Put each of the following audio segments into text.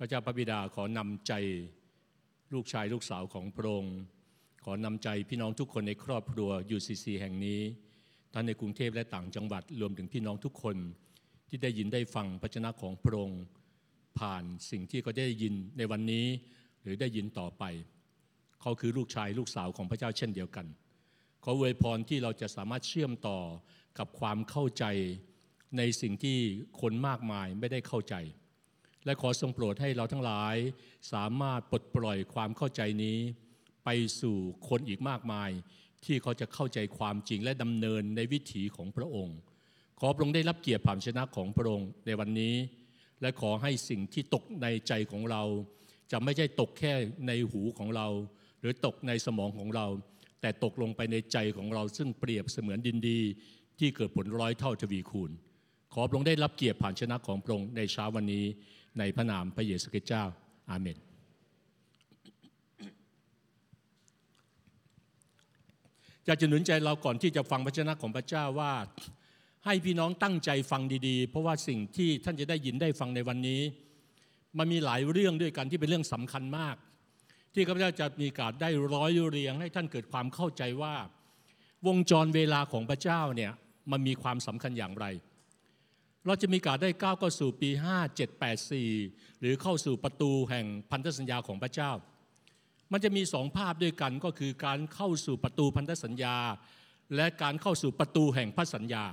พระเจ้าพระบิดาขอนำใจลูกชายลูกสาวของพระองค์ ขอนำใจพี่น้องทุกคนในครอบครัว UCC แห่งนี้ทั้งในกรุงเทพและต่างจังหวัดรวมถึงพี่น้องทุกคน ที่ได้ยินได้ฟังพระชนะของพระองค์ ผ่านสิ่งที่เขาได้ยินในวันนี้ หรือได้ยินต่อไป เขาคือลูกชายลูกสาวของพระเจ้าเช่นเดียวกัน ขออวยพรที่เราจะสามารถเชื่อมต่อกับความเข้าใจในสิ่งที่คนมากมายไม่ได้เข้าใจ และขอทรงโปรดให้เราทั้งหลาย สามารถปลดปล่อยความเข้าใจนี้ ไปสู่คนอีกมากมาย ที่เขาจะเข้าใจความจริงและดำเนินในวิถีของพระองค์ ขอพระองค์ได้รับเกียรติผ่านชนะของพระองค์ในวันนี้ และขอให้สิ่งที่ตกในใจของเรา จะไม่ใช่ตกแค่ในหูของเรา หรือตกในสมองของเรา แต่ตกลงไปในใจของเราซึ่งเปรียบเสมือนดินดี ที่เกิดผลร้อยเท่าทวีคูณ ขอพระองค์ได้รับเกียรติผ่านชนะของพระองค์ในเช้าวันนี้ ในพระนามพระเยซูคริสต์เจ้า อาเมนอยากจะหนุนใจเราก่อนที่จะฟังพระชนะของพระเจ้าว่า ให้พี่น้องตั้งใจฟังดีๆ เพราะว่าสิ่งที่ท่านจะได้ยินได้ฟังในวันนี้ มันมีหลายเรื่องด้วยกันที่เป็นเรื่องสำคัญมาก ที่ข้าพเจ้าจะมีการได้ร้อยเรียง ให้ท่านเกิดความเข้าใจว่า วงจรเวลาของพระเจ้าเนี่ยมันมีความสำคัญอย่างไร เราจะมีการได้ก้าวเข้าสู่ปี 5784 หรือเข้าสู่ประตูแห่งพันธสัญญาของพระเจ้า มันจะมีสองภาพด้วยกันก็คือการเข้าสู่ประตูพันธสัญญา และการเข้าสู่ประตูแห่งพระสัญญา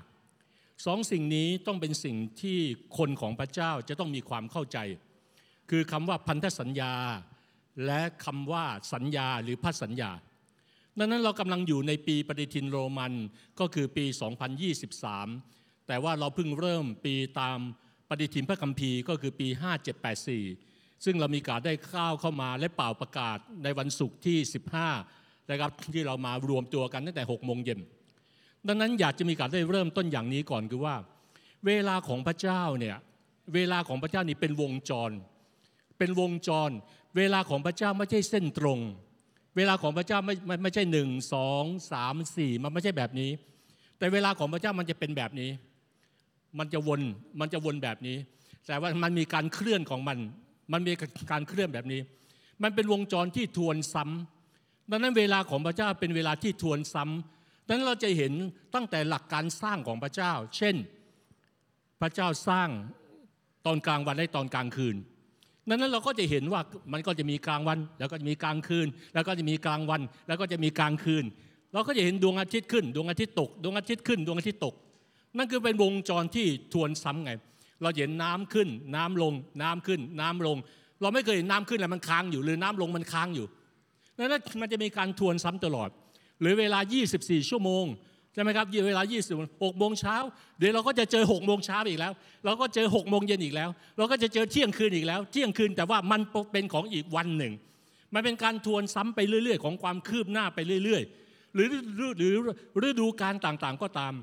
สองสิ่งนี้ต้องเป็นสิ่งที่คนของพระเจ้าจะต้องมีความเข้าใจ คือคำว่าพันธสัญญา และคำว่าสัญญาหรือพันธสัญญา ดังนั้นเรากำลังอยู่ในปีปฏิทินโรมันก็คือปี 2023 แต่ว่าเราเพิ่งเริ่มปีตามปฏิทินพระคัมภีร์ก็คือปี 5784 ซึ่งเรามีการได้ข้าวเข้ามาและเป่าประกาศในวันศุกร์ที่ 15 นะครับที่เรามารวมตัวกันตั้งแต่ 6 โมงเย็น ดังนั้นอยากจะมีการได้เริ่มต้นอย่างนี้ก่อนคือว่า เวลาของพระเจ้าเนี่ยเวลาของพระเจ้านี่เป็นวงจร เป็นวงจร เวลาของพระเจ้าไม่ใช่เส้นตรง เวลาของพระเจ้าไม่ไม่ไม่ใช่หนึ่งสองสามสี่มันไม่ใช่แบบนี้ แต่เวลาของพระเจ้ามันจะเป็นแบบนี้ มันจะวนมันจะวนแบบนี้ แต่ว่ามันมีการเคลื่อนของมัน มันมีการเคลื่อนแบบนี้ มันเป็นวงจรที่ทวนซ้ำดังนั้นเวลาของพระเจ้าเป็นเวลาที่ทวนซ้ำดังนั้นเราจะเห็นตั้งแต่หลักการสร้างของพระเจ้า เช่น พระเจ้าสร้างตอนกลางวันและตอนกลางคืนดังนั้นเราก็จะเห็นว่ามันก็จะมีกลางวัน แล้วก็จะมีกลางคืน แล้วก็จะมีกลางวัน แล้วก็จะมีกลางคืน เราก็จะเห็นดวงอาทิตย์ขึ้น ดวงอาทิตย์ตก ดวงอาทิตย์ขึ้น ดวงอาทิตย์ตก นั่นคือเป็นวงจรที่ทวนซ้ำไง เราเห็นน้ำขึ้น น้ำลง น้ำขึ้น น้ำลง เราไม่เคยเห็นน้ำขึ้นแล้วมันค้างอยู่ หรือน้ำลงมันค้างอยู่ดังนั้นมันจะมีการทวนซ้ำตลอด หรือเวลา 24 ชั่วโมงใช่ไหมครับเวลา 20 6โมงเช้าเดี๋ยวเราก็จะเจอ 6 โมงเช้าอีกแล้ว เราก็เจอ 6 โมงเย็นอีกแล้ว เราก็จะเจอเที่ยงคืนอีกแล้ว เที่ยงคืนแต่ว่ามันเป็นของอีกวันหนึ่ง มันเป็นการทวนซ้ำไปเรื่อย ๆ ของความคืบหน้าไปเรื่อย ๆ หรือหรือฤดูการต่างๆก็ตาม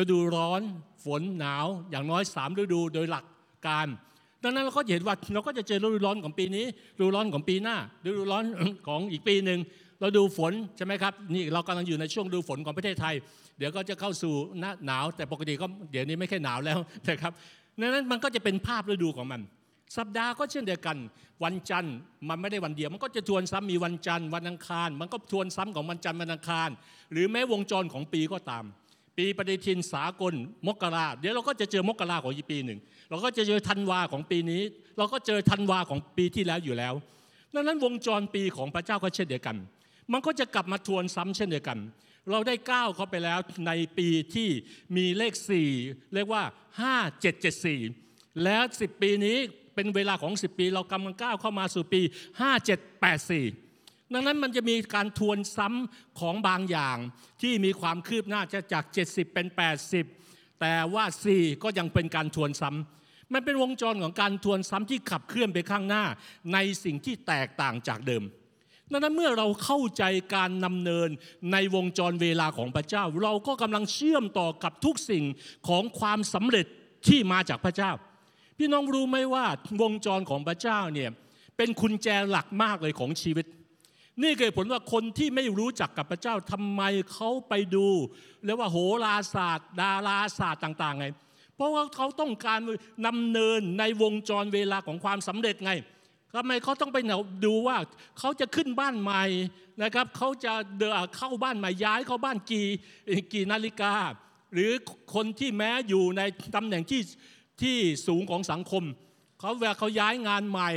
ฤดูร้อนฝนหนาวอย่างน้อย3ฤดูโดยหลักการ ดังนั้นเราก็เห็นว่าเราก็จะเจอฤดูร้อนของปีนี้ฤดูร้อนของปีหน้าฤดูร้อนของอีกปีหนึ่งเราดูฝนใช่ไหมครับนี่เรากำลังอยู่ในช่วงดูฝนของประเทศไทย เดี๋ยวก็จะเข้าสู่หน้าหนาว แต่ปกติก็เดี๋ยวนี้ไม่แค่หนาวแล้วนะครับดังนั้นมันก็จะเป็นภาพฤดูของมัน สัปดาห์ก็เช่นเดียวกัน วันจันทร์มันไม่ได้วันเดียว มันก็จะทวนซ้ำมีวันจันทร์วันอังคาร มันก็ทวนซ้ำของวันจันทร์วันอังคาร หรือแม้วงจรของปีก็ตาม ปีปฏิทินสากลมกราเดี๋ยวเราก็จะเจอมกราของอีกปีหนึ่งเราก็จะเจอธันวาของปีนี้ เราก็เจอธันวาของปีที่แล้วอยู่แล้ว ดังนั้นวงจรปีของพระเจ้าก็เช่นเดียวกัน มันก็จะกลับมาทวนซ้ำเช่นเดียวกัน เราได้ก้าวเข้าไปแล้วในปีที่มีเลข 4 เรียกว่า 5774 แล้ว 10 ปีนี้เป็นเวลาของ 10 ปี เรากำลังก้าวเข้ามาสู่ปี 5784 ดังนั้นมันจะมีการทวนซ้ำของบางอย่าง ที่มีความคืบหน้าจะจาก 70 เป็น 80 แต่ว่า 4 ก็ยังเป็นการทวนซ้ำมันเป็นวงจรของการทวนซ้ำที่ขับเคลื่อนไปข้างหน้า ในสิ่งที่แตกต่างจากเดิมดังนั้นเมื่อเราเข้าใจการนำเนินในวงจรเวลาของพระเจ้า เราก็กำลังเชื่อมต่อกับทุกสิ่งของความสำเร็จที่มาจากพระเจ้า พี่น้องรู้ไหมว่าวงจรของพระเจ้าเนี่ยเป็นกุญแจหลักมากเลยของชีวิต นี่เกิดผลว่าคนที่ไม่รู้จักกับพระเจ้าทำไมเขาไปดูเรียกว่าโหราศาสตร์ ดาราศาสตร์ต่าง ๆ ไง เพราะว่าเขาต้องการนำเนินในวงจรเวลาของความสำเร็จไงทำไมเขาต้องไปดูว่าเขาจะขึ้นบ้านใหม่นะครับเขาจะเดเข้าบ้านใหม่ย้ายเข้าบ้านกี่กี่นาฬิกา หรือคนที่แม้อยู่ในตำแหน่งที่ที่สูงของสังคมเขาเวลาเขาย้ายงานใหม่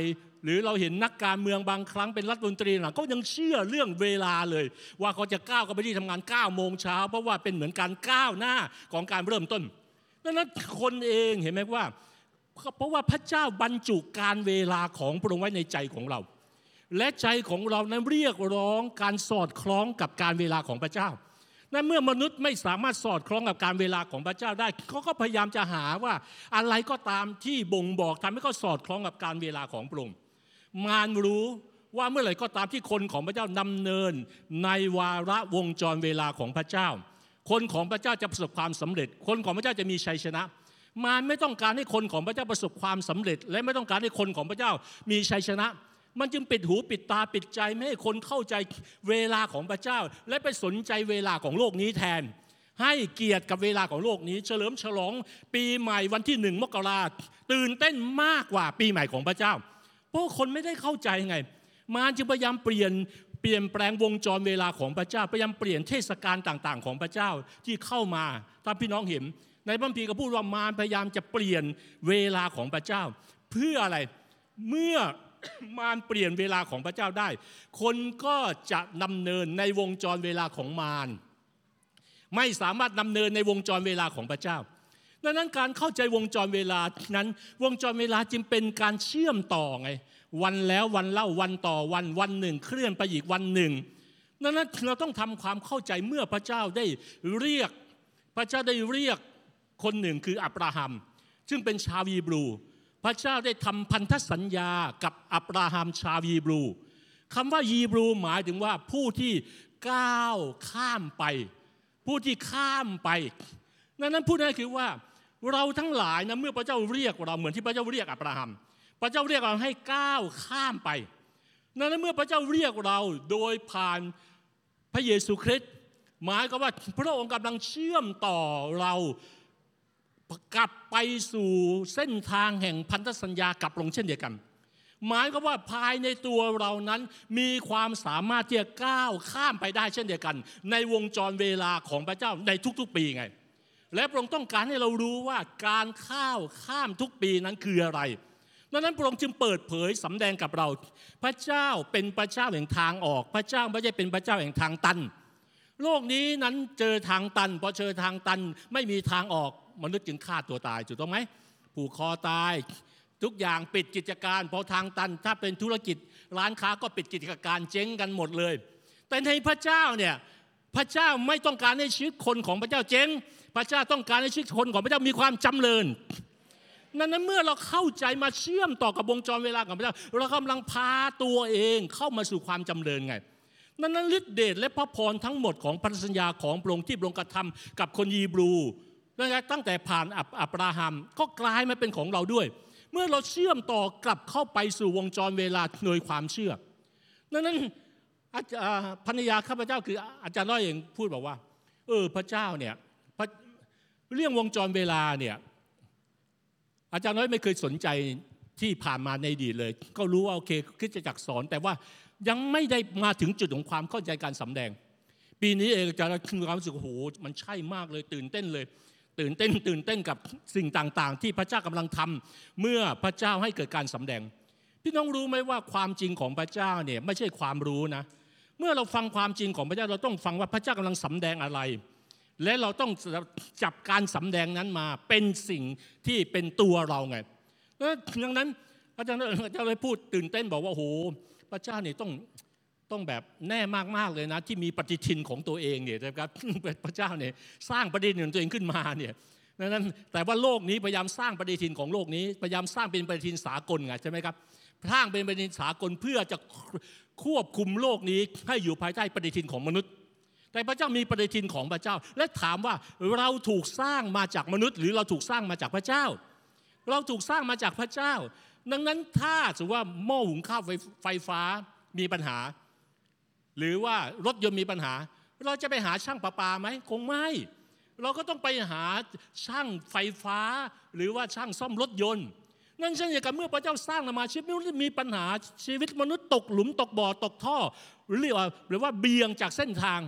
หรือเราเห็นนักการเมืองบางครั้งเป็นรัฐมนตรีนะก็ยังเชื่อเรื่องเวลาเลย ว่าเขาจะก้าวเข้าไปที่ทำงาน9โมงเช้าเพราะว่าเป็นเหมือนการก้าวหน้าของการเริ่มต้นดังนั้นคนเองเห็นไหมว่า เพราะว่าพระเจ้าบรรจุการเวลาของพระองค์ไว้ในใจของเรา และใจของเรานั้นเรียกร้องการสอดคล้องกับการเวลาของพระเจ้านั้นเมื่อมนุษย์ไม่สามารถสอดคล้องกับการเวลาของพระเจ้าได้เขาก็พยายามจะหาว่าอะไรก็ตามที่บ่งบอกทำให้เขาสอดคล้องกับการเวลาของพระองค์ มารรู้ว่าเมื่อไหร่ก็ตามที่คนของพระเจ้าดำเนิน ในวาระวงจรเวลาของพระเจ้า คนของพระเจ้าจะประสบความสำเร็จ คนของพระเจ้าจะมีชัยชนะ มารไม่ต้องการให้คนของพระเจ้าประสบความสำเร็จ และไม่ต้องการให้คนของพระเจ้ามีชัยชนะ มันจึงปิดหูปิดตาปิดใจไม่ให้คนเข้าใจเวลาของพระเจ้า และไปสนใจเวลาของโลกนี้แทน ให้เกียรติกับเวลาของโลกนี้ เฉลิมฉลองปีใหม่วันที่หนึ่งมกราตื่นเต้นมากกว่าปีใหม่ของพระเจ้า ราะคนไม่ได้เข้าใจไง มารจึงพยายามเปลี่ยนเปลี่ยนแปลงวงจรเวลาของพระเจ้า พยายามเปลี่ยนเทศกาลต่างๆ ของพระเจ้าที่เข้ามาถ้าพี่น้องเห็น ในพระพีก็พูดว่ามารพยายามจะเปลี่ยนเวลาของพระเจ้า เพื่ออะไรเมื่อมารเปลี่ยนเวลาของพระเจ้าได้ คนก็จะดำเนินในวงจรเวลาของมารไม่สามารถดำเนินในวงจรเวลาของพระเจ้า ดังนั้นการเข้าใจวงจรเวลานั้น วงจรเวลาจึงเป็นการเชื่อมต่อไง วันแล้ววันเล่าวันต่อวันวันหนึ่ง เคลื่อนไปอีกวันหนึ่งดังนั้นเราต้องทำความเข้าใจเมื่อพระเจ้าได้เรียก พระเจ้าได้เรียกคนหนึ่งคืออับราฮัม ซึ่งเป็นชาวยีบรู พระเจ้าได้ทำพันธสัญญากับอับราฮัมชาวยีบรูคำว่ายีบรูหมายถึงว่าผู้ที่ก้าวข้ามไป ผู้ที่ข้ามไป นั่นนั้นพูดง่ายคือว่าเราทั้งหลายนะเมื่อพระเจ้าเรียกเราเหมือนที่พระเจ้าเรียกอับราฮัม พระเจ้าเรียกเราให้ก้าวข้ามไปนั้นเมื่อพระเจ้าเรียกเราโดยผ่านพระเยซูคริสต์หมายก็ว่าพระองค์กำลังเชื่อมต่อเรากลับไปสู่เส้นทางแห่งพันธสัญญากับลงเช่นเดียวกัน หมายก็ว่าภายในตัวเรานั้นมีความสามารถที่จะก้าวข้ามไปได้เช่นเดียวกัน ในวงจรเวลาของพระเจ้าในทุกๆปีไง และพระองค์ต้องการให้เรารู้ว่าการข้าวข้ามทุกปีนั้นคืออะไรดังนั้นพระองค์จึงเปิดเผยสำแดงกับเรา พระเจ้าเป็นพระเจ้าแห่งทางออก พระเจ้าไม่ใช่เป็นพระเจ้าแห่งทางตัน โลกนี้นั้นเจอทางตันพอเจอทางตันไม่มีทางออกมนุษย์จึงฆ่าตัวตายถูกต้องไหมผูกคอตาย ทุกอย่างปิดกิจการพอทางตัน ถ้าเป็นธุรกิจร้านค้าก็ปิดกิจการเจ๊งกันหมดเลย แต่ในพระเจ้าเนี่ย พระเจ้าไม่ต้องการให้ชีวิตคนของพระเจ้าเจ๊งพระเจ้าต้องการให้ชีวิตคนของพระเจ้ามีความจำเริญนั้นเมื่อเราเข้าใจมาเชื่อมต่อกับวงจรเวลาของพระเจ้า เรากำลังพาตัวเองเข้ามาสู่ความจำเริญไง นั้นนั้นฤทธิเดชและพระพรทั้งหมดของพันธสัญญาของพระองค์ที่พระองค์กระทำกับคนยีบรูนะครับตั้งแต่ผ่านอับราฮัมก็กลายมาเป็นของเราด้วย เมื่อเราเชื่อมต่อกลับเข้าไปสู่วงจรเวลาโดยความเชื่อดังนั้น ภรรยาข้าพเจ้าคืออาจารย์น้อยเองพูดบอกว่า เออพระเจ้าเนี่ยเรื่องวงจรเวลาเนี่ยอาจารย์น้อยไม่เคยสนใจที่ผ่านมาในอดีตเลย ก็รู้ว่าโอเคคิดจะจักสอน แต่ว่ายังไม่ได้มาถึงจุดของความเข้าใจการสำแดง ปีนี้เองอาจะมีความรู้สึกโอ้โหมันใช่มากเลยตื่นเต้นเลย ตื่นเต้น ตื่นเต้นกับสิ่งต่างๆ ที่พระเจ้ากำลังทำเมื่อพระเจ้าให้เกิดการสำแดง พี่น้องรู้ไหมว่าความจริงของพระเจ้าเนี่ยไม่ใช่ความรู้นะ เมื่อเราฟังความจริงของพระเจ้าเราต้องฟังว่าพระเจ้ากำลังสำแดงอะไร และเราต้องจับการสำแดงนั้นมาเป็นสิ่งที่เป็นตัวเราไงดังนั้นอาจารย์อาจาเลยพูดตื่นเต้นบอกว่าโอ้โหพระเจ้าเนี่ยต้องต้องแบบแน่มากๆเลยนะ ที่มีปฏิทินของตัวเองเนี่ยนะครับพระเจ้าเนี่ยสร้างปฏิทินของตัวเองขึ้นมาเนี่ยนั้นแต่ว่าโลกนี้พยายามสร้างปฏิทินของโลกนี้พยายามสร้างเป็นปฏิทินสากลไงใช่ไหมครับ สร้างเป็นปฏิทินสากลเพื่อจะควบคุมโลกนี้ให้อยู่ภายใต้ปฏิทินของมนุษย์ แต่พระเจ้ามีปฏิทินของพระเจ้า และถามว่าเราถูกสร้างมาจากมนุษย์ หรือเราถูกสร้างมาจากพระเจ้า เราถูกสร้างมาจากพระเจ้า ดังนั้นถ้าสมมติว่าหม้อหุงข้าวไฟฟ้ามีปัญหา หรือว่ารถยนต์มีปัญหา เราจะไปหาช่างประปาไหมคงไม่ เราก็ต้องไปหาช่างไฟฟ้า หรือว่าช่างซ่อมรถยนต์ นั่นเช่นเดียวกันเมื่อพระเจ้าสร้างมาชีวิตมนุษย์มีปัญหาชีวิตมนุษย์ตกหลุมตกบ่อตกท่อ หรือเรียกว่าหรือว่าเบี่ยงจากเส้นทาง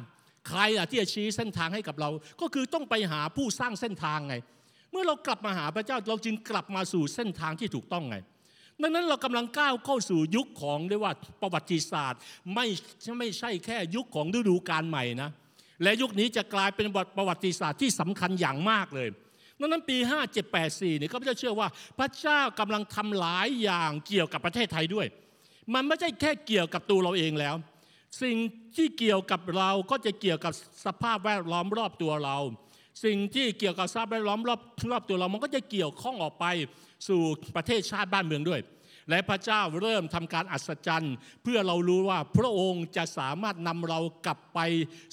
ใครล่ะที่จะชี้เส้นทางให้กับเรา ก็คือต้องไปหาผู้สร้างเส้นทางไง เมื่อเรากลับมาหาพระเจ้าเราจึงกลับมาสู่เส้นทางที่ถูกต้องไงดังนั้นเรากำลังก้าวเข้าสู่ยุคของเรียกว่าประวัติศาสตร์ ไม่ไม่ใช่แค่ยุคของฤดูกาลใหม่นะและยุคนี้จะกลายเป็นประวัติศาสตร์ที่สำคัญอย่างมากเลย ดังนั้นปี 5784เนี่ยข้าพเจ้าเชื่อว่า พระเจ้ากำลังทำหลายอย่างเกี่ยวกับประเทศไทยด้วย มันไม่ใช่แค่เกี่ยวกับตัวเราเองแล้ว สิ่งที่เกี่ยวกับเราก็จะเกี่ยวกับสภาพแวดล้อมรอบตัวเรา สิ่งที่เกี่ยวกับสภาพแวดล้อมรอบรอบตัวเรา มันก็จะเกี่ยวข้องออกไปสู่ประเทศชาติบ้านเมืองด้วยและพระเจ้าเริ่มทำการอัศจรรย์ เพื่อเรารู้ว่าพระองค์จะสามารถนำเรากลับไป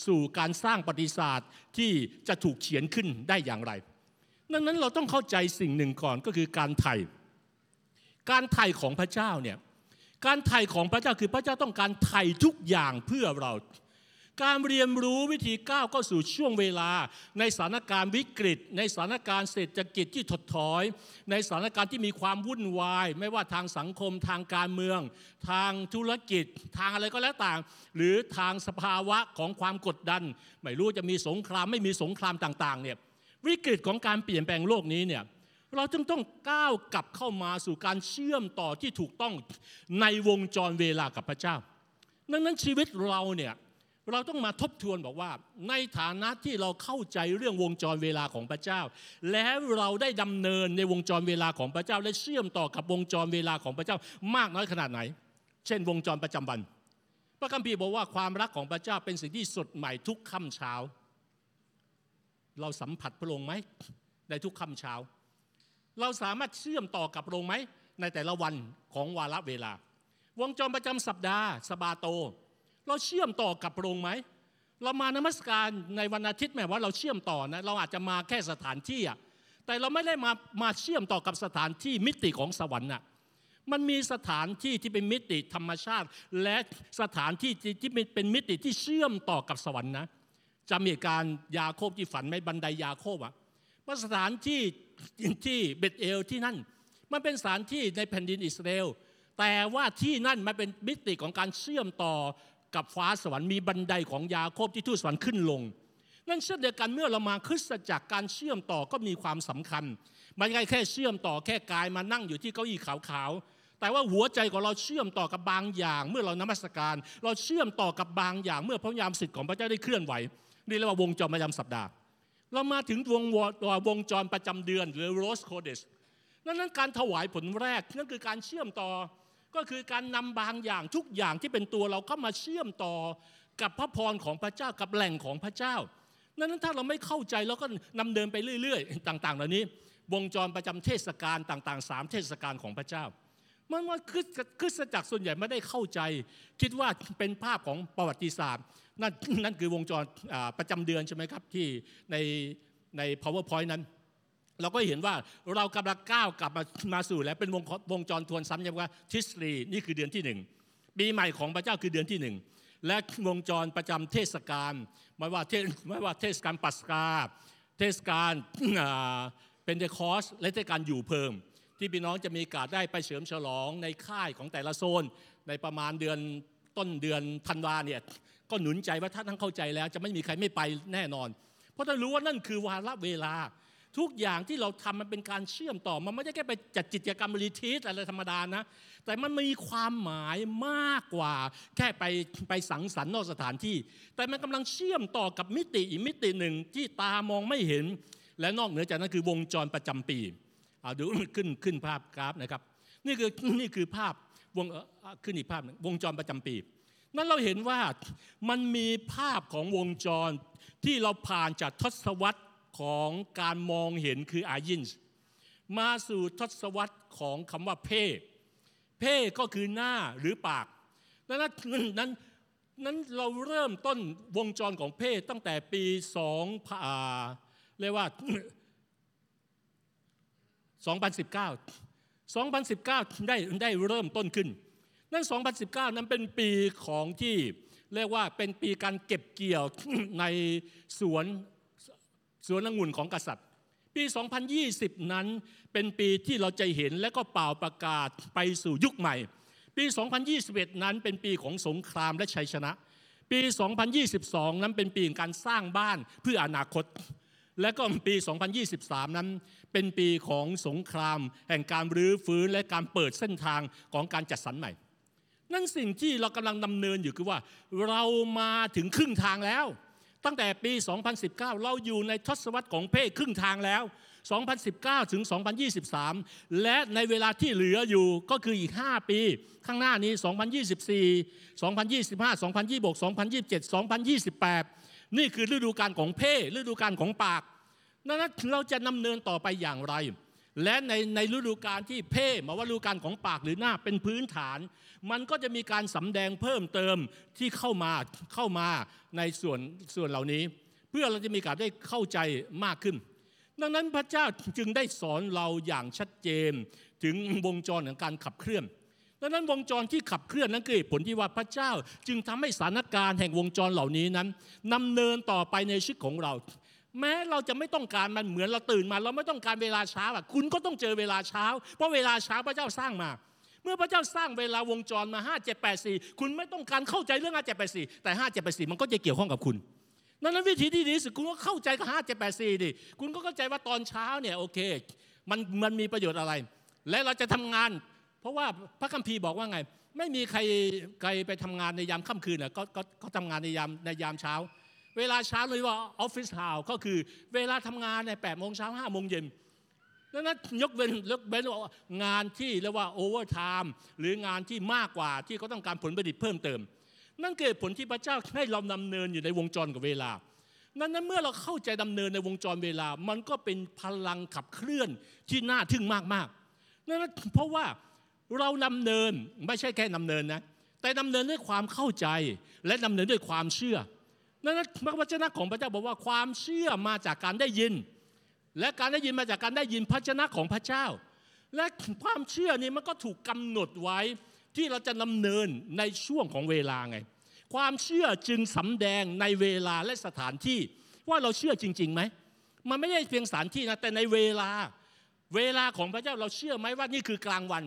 สู่การสร้างปฏิศาสตร์ที่จะถูกเขียนขึ้นได้อย่างไร ดังนั้นเราต้องเข้าใจสิ่งหนึ่งก่อนก็คือการไถ่การไถ่ของพระเจ้าเนี่ยการไถ่ของพระเจ้าคือพระเจ้าต้องการไถ่ทุกอย่างเพื่อเรา การเรียนรู้วิธีก้าวเข้าสู่ช่วงเวลา ในสถานการณ์วิกฤต ในสถานการณ์เศรษฐกิจที่ถดถอย ในสถานการณ์ที่มีความวุ่นวาย ไม่ว่าทางสังคมทางการเมือง ทางธุรกิจ ทางอะไรก็แล้วต่าง หรือทางสภาวะของความกดดัน ไม่รู้จะมีสงครามไม่มีสงครามต่างๆเนี่ย วิกฤตของการเปลี่ยนแปลงโลกนี้เนี่ยเราจึงต้องก้าวกลับเข้ามาสู่การเชื่อมต่อที่ถูกต้องในวงจรเวลากับพระเจ้า ดังนั้นชีวิตเราเนี่ยเราต้องมาทบทวนบอกว่า ในฐานะที่เราเข้าใจเรื่องวงจรเวลาของพระเจ้า แล้วเราได้ดำเนินในวงจรเวลาของพระเจ้า และเชื่อมต่อกับวงจรเวลาของพระเจ้า มากน้อยขนาดไหน เช่น วงจรประจำวัน พระคัมภีร์บอกว่าความรักของพระเจ้าเป็นสิ่งที่สดใหม่ทุกค่ำเช้า เราสัมผัสพระองค์ไหมในทุกคำเช้า เราสามารถเชื่อมต่อกับพระองค์ไหมในแต่ละวันของวาระเวลา วงจรประจำสัปดาห์สบาโต เราเชื่อมต่อกับพระองค์ไหมเรามานมัสการในวันอาทิตย์แม้ว่าเราเชื่อมต่อนะเราอาจจะมาแค่สถานที่อะแต่เราไม่ได้มามาเชื่อมต่อกับสถานที่มิติของสวรรค์น่ะมันมีสถานที่ที่เป็นมิติธรรมชาติ และสถานที่ที่เป็นมิติที่เชื่อมต่อกับสวรรค์นะ จำเหตุการณ์ยาโคบที่ฝันไหมบันไดยาโคบอะว่าสถานที่ที่เบธเอลที่นั่น มันเป็นสถานที่ในแผ่นดินอิสราเอลแต่ว่าที่นั่นมันเป็นมิติของการเชื่อมต่อกับฟ้าสวรรค์มีบันไดของยาโคบที่ทูตสวรรค์ขึ้นลง นั่นเช่นเดียวกันเมื่อเรามาคริสตจักรการเชื่อมต่อก็มีความสำคัญ มันไม่แค่เชื่อมต่อแค่กายมานั่งอยู่ที่เก้าอี้ขาวๆแต่ว่าหัวใจของเราเชื่อมต่อกับบางอย่าง เมื่อเรานมัสการ เราเชื่อมต่อกับบางอย่าง เมื่อพระยามสิทธิ์ของพระเจ้าได้เคลื่อนไหว เรียกว่าวงจรประจำสัปดาห์ เรามาถึงวงวงจรประจำเดือนหรือโรสโคเดสนั้นนั้นการถวายผลแรกนั่นคือการเชื่อมต่อ ก็คือการนำบางอย่างทุกอย่างที่เป็นตัวเราเข้ามาเชื่อมต่อกับพระพรของพระเจ้ากับแหล่งของพระเจ้านั้นถ้าเราไม่เข้าใจเราก็นำเดินไปเรื่อย ๆ ต่าง ๆ เหล่านี้ วงจรประจำเทศกาลต่างๆสามเทศกาลของพระเจ้า มันว่าคริสตจักรส่วนใหญ่ไม่ได้เข้าใจ คิดว่าเป็นภาพของประวัติศาสตร์ นั่นนั่นคือวงจรประจำเดือนใช่ไหมครับที่ในใน powerpoint นั้น เราก็เห็นว่าเรากำลังก้าวกลับมามาสู่แล้วเป็นวงวงจรทวนซ้ำย้ำว่าทิสรีนี่คือเดือนที่หนึ่งปีใหม่ของพระเจ้าคือเดือนที่หนึ่งและวงจรประจำเทศกาลไม่ว่าเทไม่ว่าเทศกาลปัสกา เทศกาลเป็นเดคอสและเทศกาลอยู่เพิ่ม ที่พี่น้องจะมีการได้ไปเฉลิมฉลองในค่ายของแต่ละโซน ในประมาณเดือนต้นเดือนธันวาเนี่ย ก็หนุนใจว่าถ้าท่านเข้าใจแล้วจะไม่มีใครไม่ไปแน่นอน เพราะท่านรู้ว่านั่นคือวาระเวลา ทุกอย่างที่เราทำมันเป็นการเชื่อมต่อ มันไม่ได้แค่ไปจัดกิจกรรมรีทีสอะไรธรรมดานะ แต่มันมีความหมายมากกว่า แค่ไปไปสังสรรค์นอกสถานที่ แต่มันกำลังเชื่อมต่อกับมิติอีกมิติหนึ่งที่ตามองไม่เห็น และนอกเหนือจากนั้นคือวงจรประจำปีเอาดูขึ้นขึ้นภาพกราฟนะครับ นี่คือนี่คือภาพวงขึ้นอีกภาพนึงวงจรประจำปี นั้นเราเห็นว่ามันมีภาพของวงจรที่เราผ่านจากทศวรรษของการมองเห็นคืออายินส์มาสู่ทศวรรษของคำว่าเพ่เพ่ก็คือหน้าหรือปากนั้นนั้นนั้นเราเริ่มต้นวงจรของเพ่ตั้งแต่ปีสองเรียกว่า 2019 2019 ได้ได้เริ่มต้นขึ้น นั่น2019 นั้นเป็นปีของที่เรียกว่าเป็นปีการเก็บเกี่ยวในสวนสวนองุ่นของกษัตริย์ ปี 2020 นั้นเป็นปีที่เราจะเห็นและก็เป่าประกาศไปสู่ยุคใหม่ ปี 2021 นั้นเป็นปีของสงครามและชัยชนะ ปี 2022 นั้นเป็นปีของการสร้างบ้านเพื่ออนาคต และก็ปี 2023 นั้นเป็นปีของสงคราม แห่งการรื้อฟื้นและการเปิดเส้นทางของการจัดสรรใหม่ นั่นสิ่งที่เรากำลังดำเนินอยู่คือว่า เรามาถึงครึ่งทางแล้ว ตั้งแต่ปี 2019 เราอยู่ในทศวรรษของเพศครึ่งทางแล้ว 2019 ถึง 2023 และในเวลาที่เหลืออยู่ก็คืออีก 5 ปี ข้างหน้านี้ 2024 2025 2026 2027 2028 นี่คือฤดูกาลของเพศฤดูกาลของปาก นั้นเราจะดำเนินต่อไปอย่างไร และในในฤดูกาลที่เพ่มาว่าฤดูกาลของปากหรือหน้าเป็นพื้นฐาน มันก็จะมีการสำแดงเพิ่มเติมที่เข้ามาเข้ามาในส่วนส่วนเหล่านี้ เพื่อเราจะมีการได้เข้าใจมากขึ้น ดังนั้นพระเจ้าจึงได้สอนเราอย่างชัดเจน ถึงวงจรของการขับเคลื่อนดังนั้นวงจรที่ขับเคลื่อนนั้นคือผลที่ว่าพระเจ้าจึงทำให้สถานการณ์แห่งวงจรเหล่านี้นั้นนำเนินต่อไปในชีวิตของเรา แม้เราจะไม่ต้องการมันเหมือนเราตื่นมา เราไม่ต้องการเวลาเช้าอะคุณก็ต้องเจอเวลาเช้า เพราะเวลาเช้าพระเจ้าสร้างมา เมื่อพระเจ้าสร้างเวลาวงจรมา5 7 8 4 คุณไม่ต้องการเข้าใจเรื่อง5 7 8 4 แต่ 5 7 8 4 มันก็จะเกี่ยวข้องกับคุณดังนั้นวิธีที่ดีสุดคุณก็เข้าใจกับ5 7 8 4ดิคุณก็เข้าใจว่าตอนเช้าเนี่ยโอเคมันมันมีประโยชน์อะไร และเราจะทำงาน เพราะว่าพระคัมภีร์บอกว่าไง ไม่มีใครใครไปทำงานในยามค่ำคืนอะก็ก็ก็ทำงานในยามในยามเช้า เวลาเช้าเลยว่าออฟฟิศฮาวก็คือเวลาทำงานในแปดโมงเช้าห้าโมงเย็นดังนั้นยกเว้นยกเว้นว่างานที่เรียกว่า overtime หรืองานที่มากกว่าที่เขาต้องการผลผลิตเพิ่มเติม นั่นเกิดผลที่พระเจ้าให้เราดำเนินอยู่ในวงจรกับเวลานั้นนั้นเมื่อเราเข้าใจดำเนินในวงจรเวลา มันก็เป็นพลังขับเคลื่อนที่น่าทึ่งมากๆนั่นเพราะว่าเราดำเนินไม่ใช่แค่ดำเนินนะแต่ดำเนินด้วยความเข้าใจและดำเนินด้วยความเชื่อ นั้นพระวจนะของพระเจ้าบอกว่าความเชื่อมาจากการได้ยิน และการได้ยินมาจากการได้ยินพระชนะของพระเจ้า และความเชื่อนี้มันก็ถูกกำหนดไว้ที่เราจะดำเนินในช่วงของเวลาไง ความเชื่อจึงสำแดงในเวลาและสถานที่ ว่าเราเชื่อจริงๆไหมมันไม่ได้เพียงสถานที่นะแต่ในเวลาเวลาของพระเจ้าเราเชื่อไหมว่านี่คือกลางวัน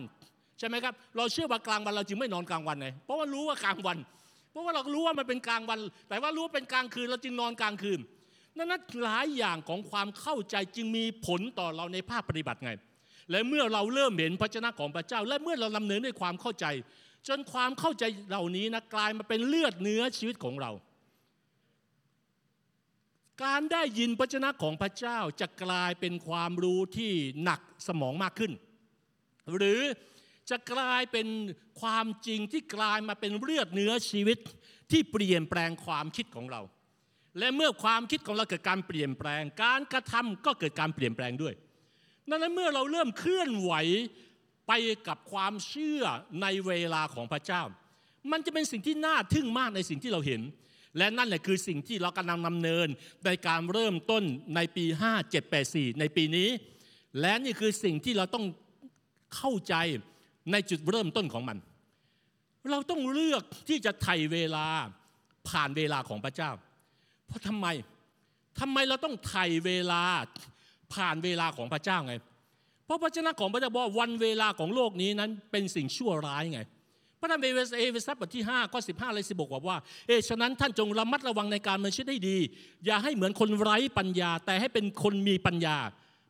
ใช่ไหมครับ เราเชื่อว่ากลางวันเราจึงไม่นอนกลางวันไงเพราะว่ารู้ว่ากลางวัน เพราะว่าเรารู้ว่ามันเป็นกลางวัน แต่ว่ารู้ว่าเป็นกลางคืนเราจึงนอนกลางคืนนั้นหลายอย่างของความเข้าใจจึงมีผลต่อเราในภาคปฏิบัติไง และเมื่อเราเริ่มเห็นพระชนะของพระเจ้า และเมื่อเราดำเนินด้วยความเข้าใจ จนความเข้าใจเหล่านี้นะกลายมาเป็นเลือดเนื้อชีวิตของเรา การได้ยินพระชนะของพระเจ้าจะกลายเป็นความรู้ที่หนักสมองมากขึ้น หรือ จะกลายเป็นความจริงที่กลายมาเป็นเลือดเนื้อชีวิตที่เปลี่ยนแปลงความคิดของเรา และเมื่อความคิดของเราเกิดการเปลี่ยนแปลง การกระทำก็เกิดการเปลี่ยนแปลงด้วยดังนั้นเมื่อเราเริ่มเคลื่อนไหวไปกับความเชื่อในเวลาของพระเจ้า มันจะเป็นสิ่งที่น่าทึ่งมากในสิ่งที่เราเห็น และนั่นแหละคือสิ่งที่เรากำลังดำเนินในการเริ่มต้นในปี 5784 ในปีนี้ และนี่คือสิ่งที่เราต้องเข้าใจ ในจุดเริ่มต้นของมัน เราต้องเลือกที่จะไถ่เวลาผ่านเวลาของพระเจ้า เพราะทำไมทำไมเราต้องไถ่เวลาผ่านเวลาของพระเจ้าไง เพราะพระเจ้าของพระเจ้าบอกวันเวลาของโลกนี้นั้นเป็นสิ่งชั่วร้ายไง พระธรรมเอเวสเอเวซับบทที่5ข้อ15เลยสิบอกว่า เอฉะนั้นท่านจงระมัดระวังในการมันชีวิตให้ดี อย่าให้เหมือนคนไร้ปัญญา แต่ให้เป็นคนมีปัญญา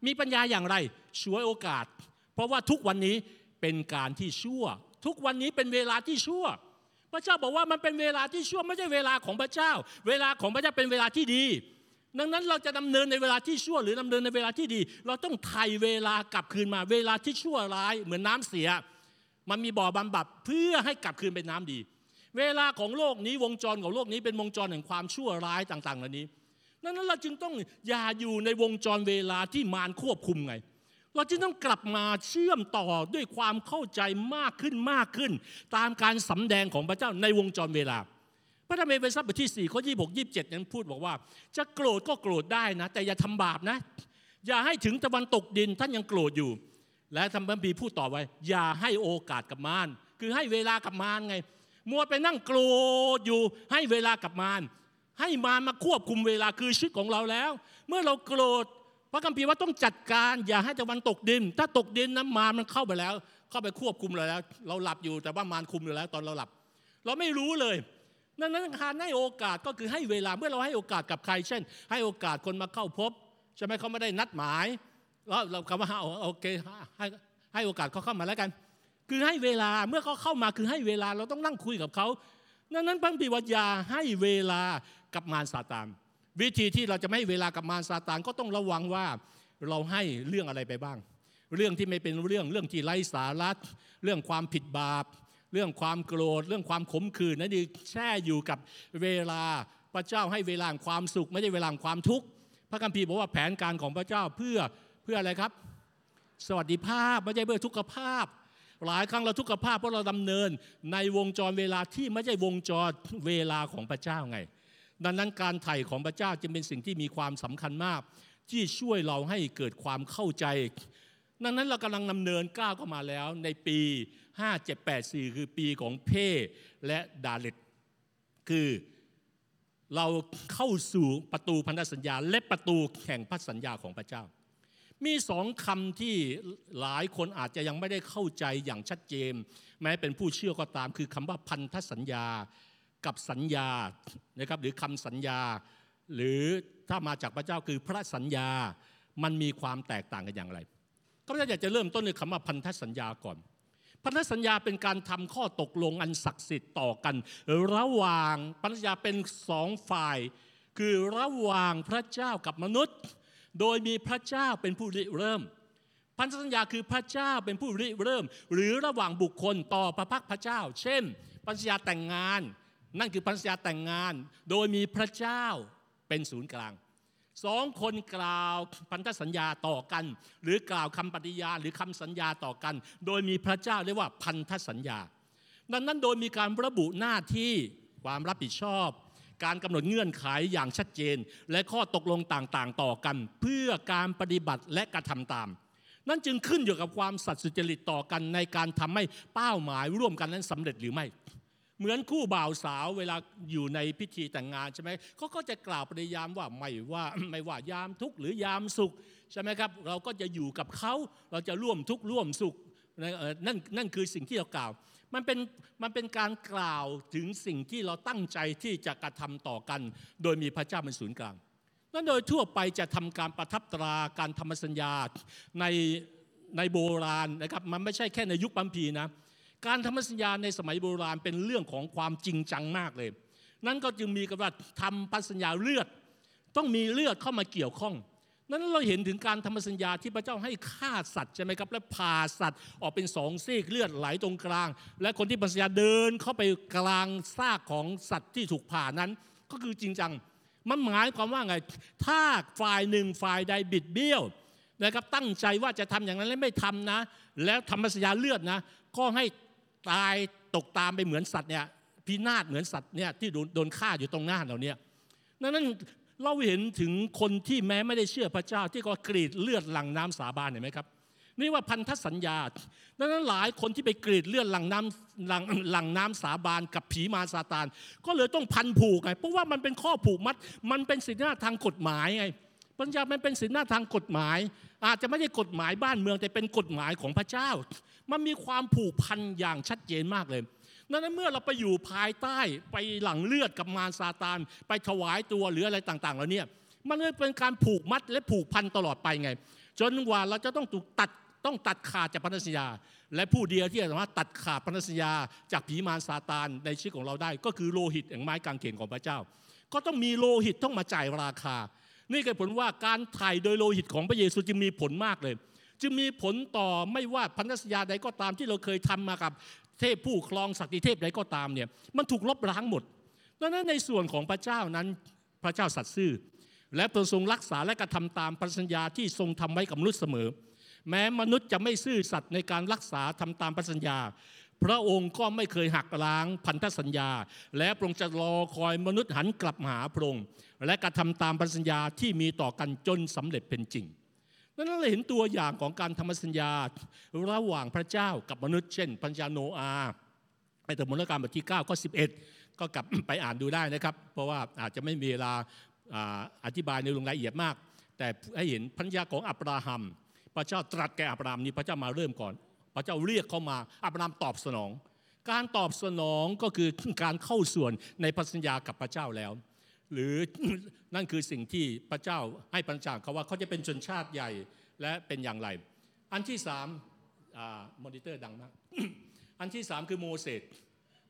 มีปัญญาอย่างไรช่วยโอกาส เพราะว่าทุกวันนี้ เป็นการที่ชั่ว ทุกวันนี้เป็นเวลาที่ชั่ว พระเจ้าบอกว่ามันเป็นเวลาที่ชั่วไม่ใช่เวลาของพระเจ้า เวลาของพระเจ้าเป็นเวลาที่ดี ดังนั้นเราจะดำเนินในเวลาที่ชั่ว หรือดำเนินในเวลาที่ดี เราต้องไถ่เวลากลับคืนมา เวลาที่ชั่วร้ายเหมือนน้าเสีย มันมีบ่อบำบัดเพื่อให้กลับคืนเป็นน้ำดี เวลาของโลกนี้วงจรของโลกนี้เป็นวงจรแห่งความชั่วร้ายต่างๆเหล่านี้ดังนั้นเราจึงต้องอย่าอยู่ในวงจรเวลาที่มารควบคุมไง เราจึงต้องกลับมาเชื่อมต่อด้วยความเข้าใจมากขึ้นมากขึ้น ตามการสำแดงของพระเจ้าในวงจรเวลา พระธรรมเอเฟซัสบทที่4ข้อ26 27 นั้นพูดบอกว่า จะโกรธก็โกรธได้นะ แต่อย่าทำบาปนะ อย่าให้ถึงตะวันตกดินท่านยังโกรธอยู่ และทำบัมพีพูดต่อไว้ อย่าให้โอกาสกับมารคือให้เวลากับมารไงมัวไปนั่งโกรธอยู่ ให้เวลากับมารให้มารมาควบคุมเวลาคือชีวิตของเราแล้ว เมื่อเราโกรธ พระคัมภีร์ว่าต้องจัดการอย่าให้ตะวันตกดิน ถ้าตกดินน้ำมารมันเข้าไปแล้ว เข้าไปควบคุมเราแล้ว เราหลับอยู่แต่ว่ามารคุมอยู่แล้วตอนเราหลับ เราไม่รู้เลยดังนั้นการให้โอกาสก็คือให้เวลาเมื่อเราให้โอกาสกับใคร เช่น ให้โอกาสคนมาเข้าพบใช่ไหมเขาไม่ได้นัดหมายแล้วเราคำว่าโอเคให้ให้โอกาสเขาเข้ามาแล้วกัน คือให้เวลาเมื่อเขาเข้ามาคือให้เวลาเราต้องนั่งคุยกับเขาดังนั้นพระบิดายาให้เวลากับมารซาตาน วิธีที่เราจะไม่ให้เวลากับมารซาตานก็ต้องระวังว่าเราให้เรื่องอะไรไปบ้าง เรื่องที่ไม่เป็นเรื่องเรื่องที่ไร้สาระเรื่องความผิดบาป เรื่องความโกรธ เรื่องความขมขื่นนั่นดีแช่อยู่กับเวลาพระเจ้าให้เวลาความสุข ไม่ได้เวลาความทุกข์พระคัมภีร์บอกว่าแผนการของพระเจ้าเพื่อเพื่ออะไรครับ สวัสดิภาพไม่ใช่เพื่อทุกขภาพ หลายครั้งเราทุกขภาพเพราะเราดำเนิน ในวงจรเวลาที่ไม่ใช่วงจรเวลาของพระเจ้าไง ดังนั้นการไถ่ของพระเจ้าจึงเป็นสิ่งที่มีความสำคัญมาก ที่ช่วยเราให้เกิดความเข้าใจ ดังนั้นเรากำลังดำเนินก้าวเข้ามาแล้วในปี 5784 คือปีของเพ่และดาเลตคือเราเข้าสู่ประตูพันธสัญญา และประตูแห่งพันธสัญญาของพระเจ้า มีสองคำที่หลายคนอาจจะยังไม่ได้เข้าใจอย่างชัดเจน แม้เป็นผู้เชื่อก็ตามคือคำว่าพันธสัญญา กับสัญญานะครับหรือคำสัญญา หรือถ้ามาจากพระเจ้าคือพระสัญญามันมีความแตกต่างกันอย่างไรก็อยากจะเริ่มต้นในคำว่าพันธสัญญาก่อน พันธสัญญาเป็นการทำข้อตกลงอันศักดิ์สิทธิ์ต่อกัน ระหว่างพันธสัญญาเป็นสองฝ่าย คือระหว่างพระเจ้ากับมนุษย์ โดยมีพระเจ้าเป็นผู้ริเริ่ม พันธสัญญาคือพระเจ้าเป็นผู้ริเริ่ม หรือระหว่างบุคคลต่อพระพักพระเจ้า เช่น พันธสัญญาแต่งงาน นั่นคือพันธสัญญาแต่งงาน โดยมีพระเจ้าเป็นศูนย์กลางสองคนกล่าวพันธสัญญาต่อกัน หรือกล่าวคำปฏิญาณหรือคำสัญญาต่อกัน โดยมีพระเจ้าเรียกว่าพันธสัญญา ดังนั้นโดยมีการระบุหน้าที่ความรับผิดชอบ การกำหนดเงื่อนไขอย่างชัดเจน และข้อตกลงต่างๆ ต่อกัน เพื่อการปฏิบัติและกระทำตาม นั่นจึงขึ้นอยู่กับความสัตย์สุจริตต่อกันในการทำให้เป้าหมายร่วมกันนั้นสำเร็จหรือไม่ เหมือนคู่บ่าวสาวเวลาอยู่ในพิธีแต่งงานใช่ไหมเขาก็จะกล่าวปฏิยามว่าไม่ว่าไม่ว่ายามทุกข์หรือยามสุขใช่ไหมครับ เราก็จะอยู่กับเขาเราจะร่วมทุกข์ร่วมสุขนั่นนั่นคือสิ่งที่เรากล่าวมันเป็นมันเป็นการกล่าวถึงสิ่งที่เราตั้งใจที่จะกระทำต่อกัน โดยมีพระเจ้าเป็นศูนย์กลางนั่นโดยทั่วไปจะทำการประทับตราการทำสัญญาในในโบราณนะครับมันไม่ใช่แค่ในยุคปัมพีนะ การทำสัญญาในสมัยโบราณเป็นเรื่องของความจริงจังมากเลย นั่นก็จึงมีกับว่าทำพันสัญญาเลือด ต้องมีเลือดเข้ามาเกี่ยวข้อง นั้นเราเห็นถึงการทำสัญญาที่พระเจ้าให้ฆ่าสัตว์ใช่ไหมครับและผ่าสัตว์ออกเป็นสองซีกเลือดไหลตรงกลาง และคนที่พันสัญญาเดินเข้าไปกลางซากของสัตว์ที่ถูกผ่านั้น ก็คือจริงจังมันหมายความว่าไง ถ้าฝ่ายหนึ่งฝ่ายใดบิดเบี้ยวนะครับตั้งใจว่าจะทำอย่างนั้นและไม่ทำนะ แล้วทำสัญญาเลือดนะ ก็ให้ ตายตกตามไปเหมือนสัตว์เนี่ยพินาศเหมือนสัตว์เนี่ยที่โดนฆ่าอยู่ตรงหน้าเราเนี่ยนั้นเราเห็นถึงคนที่แม้ไม่ได้เชื่อพระเจ้าที่ก็กรีดเลือดหลั่งน้ำสาบานเห็นไหมครับนี่ว่าพันธสัญญาดังนั้นหลายคนที่ไปกรีดเลือดหลังน้ำหลังหลังน้ำสาบานกับผีมาซาตาน ก็เลยต้องพันผูกไง เพราะว่ามันเป็นข้อผูกมัด มันเป็นสินค้าทางกฎหมายไง ปัญญามันเป็นสินค้าทางกฎหมาย อาจจะไม่ใช่กฎหมายบ้านเมืองแต่เป็นกฎหมายของพระเจ้า มันมีความผูกพันอย่างชัดเจนมากเลยนั้นเมื่อเราไปอยู่ภายใต้ไปหลังเลือดกับมารซาตานไปถวายตัวหรืออะไรต่างๆแล้วเนี่ยมันเลยเป็นการผูกมัดและผูกพันตลอดไปไง จนกว่าเราจะต้องถูกตัดต้องตัดขาดจากพันธสัญญา และผู้เดียวที่สามารถตัดขาดพันธสัญญา จากผีมารซาตานในชีวิตของเราได้ ก็คือโลหิตแห่งไม้กางเขนของพระเจ้า ก็ต้องมีโลหิตต้องมาจ่ายราคา นี่คือผลว่าการถ่ายโดยโลหิตของพระเยซูจึงมีผลมากเลย จึงมีผลต่อไม่ว่าพันธสัญญาใดก็ตามที่เราเคยทำมากับเทพผู้ครองศักดิเทพใดก็ตามเนี่ยมันถูกลบล้างหมดดังนั้นในส่วนของพระเจ้านั้นพระเจ้าสัตย์ซื่อ และประทรงรักษาและกระทำตามพันธสัญญาที่ทรงทำไว้กับมนุษย์เสมอ แม้มนุษย์จะไม่ซื่อสัตย์ในการรักษาทำตามพันธสัญญา พระองค์ก็ไม่เคยหักล้างพันธสัญญา และพระองค์จะรอคอยมนุษย์หันกลับมาหาพระองค์และกระทำตามพันธสัญญาที่มีต่อกันจนสำเร็จเป็นจริงนั้นเราเห็นตัวอย่างของการทำสัญญาระหว่างพระเจ้ากับมนุษย์ เช่นปัญญาโนอาไปถึงมรการบทที่9ก็11ก็กลับไปอ่านดูได้นะครับ เพราะว่าอาจจะไม่มีเวลาอธิบายในลงรายละเอียดมาก แต่ให้เห็นพันธญาของอับราฮัม พระเจ้าตรัสแก่อับราฮัมนี้พระเจ้ามาเริ่มก่อน พระเจ้าเรียกเขามา อับราฮัมตอบสนอง การตอบสนองก็คือการเข้าส่วนในพันธญากับพระเจ้าแล้ว หรือนั่นคือสิ่งที่พระเจ้าให้ปัญจาเขาว่าเขาจะเป็นชนชาติใหญ่และเป็นอย่างไร อันที่สามมอนิเตอร์ดังมากอันที่สามคือโมเสส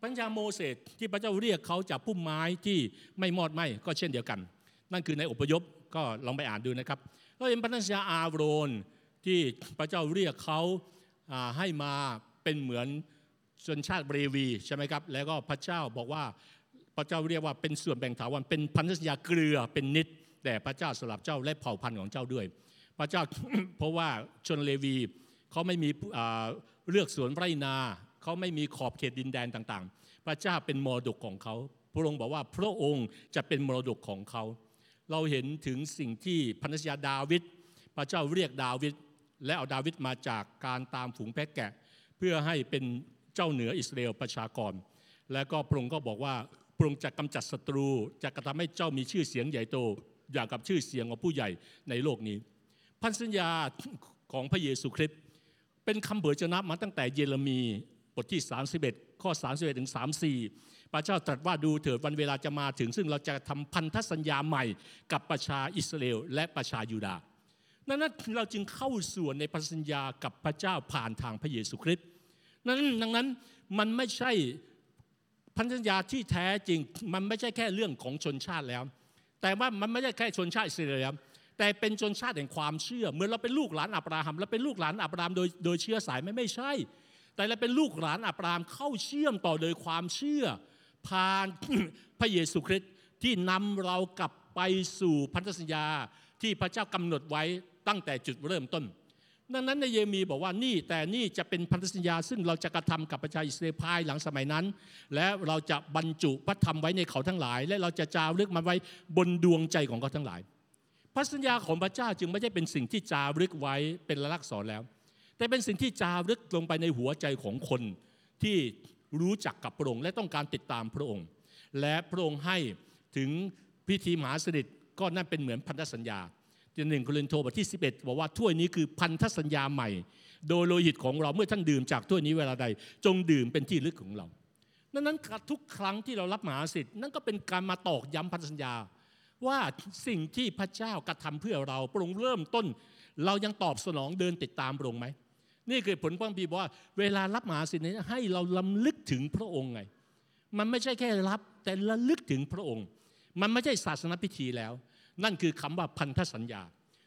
ปัญญาโมเสสที่พระเจ้าเรียกเขาจากพุ่มไม้ที่ไม่มอดไหม้ก็เช่นเดียวกัน นั่นคือในอพยพก็ลองไปอ่านดูนะครับเราเห็นปัญญาอาโรนที่พระเจ้าเรียกเขา ให้มาเป็นเหมือนชนชาติเบรวีใช่ไหมครับ แล้วก็พระเจ้าบอกว่าพระเจ้าเรียกว่าเป็นส่วนแบ่งถาวรเป็นพันธสัญญาเกลือเป็นนิดแต่พระเจ้าสลับเจ้าและเผ่าพันธุ์ของเจ้าด้วย พระเจ้าเพราะว่าชนเลวีเขาไม่มีเลือกสวนไรนาเขาไม่มีขอบเขตดินแดนต่างๆ พระเจ้าเป็นมรดกของเขาพระองค์บอกว่าพระองค์จะเป็นมรดกของเขา เราเห็นถึงสิ่งที่พันธยาดาวิดพระเจ้าเรียกดาวิด และเอาดาวิดมาจากการตามฝูงแพะแกะ เพื่อให้เป็นเจ้าเหนืออิสราเอลประชากร และก็พระองค์ก็บอกว่าพระองค์จะกำจัดศัตรู จะกระทำให้เจ้ามีชื่อเสียงใหญ่โตอย่างกับชื่อเสียงของผู้ใหญ่ในโลกนี้ พันธสัญญาของพระเยซูคริสต์เป็นคำเผยชนะมาตั้งแต่เยเรมีบทที่ 31 ข้อ 31ถึง34 พระเจ้าตรัสว่าดูเถิดวันเวลาจะมาถึง ซึ่งเราจะทำพันธสัญญาใหม่กับประชาอิสราเอลและประชายูดาห์ นั้นเราจึงเข้าส่วนในพันธสัญญากับพระเจ้าผ่านทางพระเยซูคริสต์นั้นดังนั้นมันไม่ใช่พันธสัญญาที่แท้จริง มันไม่ใช่แค่เรื่องของชนชาติแล้ว แต่ว่ามันไม่ใช่แค่ชนชาติอิสราเอลแต่เป็นชนชาติแห่งความเชื่อเมื่อเราเป็นลูกหลานอับราฮัมเราเป็นลูกหลานอับราฮัมโดยโดยเชื้อสายไม่ไม่ใช่ แต่เราเป็นลูกหลานอับราฮัมเข้าเชื่อมต่อโดยความเชื่อ ผ่านพระเยซูคริสต์ที่นำเรากลับไปสู่พันธสัญญาที่พระเจ้ากำหนดไว้ ตั้งแต่จุดเริ่มต้น ดังนั้นในเยมีบอกว่านี่แต่นี่จะเป็นพันธสัญญา ซึ่งเราจะกระทำกับประชาอิสราเอลภายหลังสมัยนั้น และเราจะบรรจุพระธรรมไว้ในเขาทั้งหลาย และเราจะจารึกมันไว้บนดวงใจของเขาทั้งหลายพระสัญญาของพระเจ้าจึงไม่ใช่เป็นสิ่งที่จารึกไว้เป็นลักษณ์สอนแล้ว แต่เป็นสิ่งที่จารึกลงไปในหัวใจของคนที่รู้จักกับพระองค์และต้องการติดตามพระองค์ และพระองค์ให้ถึงพิธีมหาสนิทก็นั่นเป็นเหมือนพันธสัญญา หนึ่งโครินโตบทที่ 11 บอกว่าถ้วยนี้คือพันธสัญญาใหม่ โดยโลหิตของเราเมื่อท่านดื่มจากถ้วยนี้เวลาใด จงดื่มเป็นที่ลึกของเราดังนั้นทุกครั้งที่เรารับมหาสิทธิ์นั่นก็เป็นการมาตอกย้ำพันธสัญญา ว่าสิ่งที่พระเจ้ากระทำเพื่อเราพระองค์เริ่มต้น เรายังตอบสนองเดินติดตามพระองค์ไหมนี่คือผลพระคัมภีบอกว่าเวลารับมหาสิทธิ์นี้ให้เราลำลึกถึงพระองค์ไง มันไม่ใช่แค่รับแต่ระลึกถึงพระองค์ มันไม่ใช่ศาสนพิธีแล้ว นั่นคือคำว่าพันธสัญญา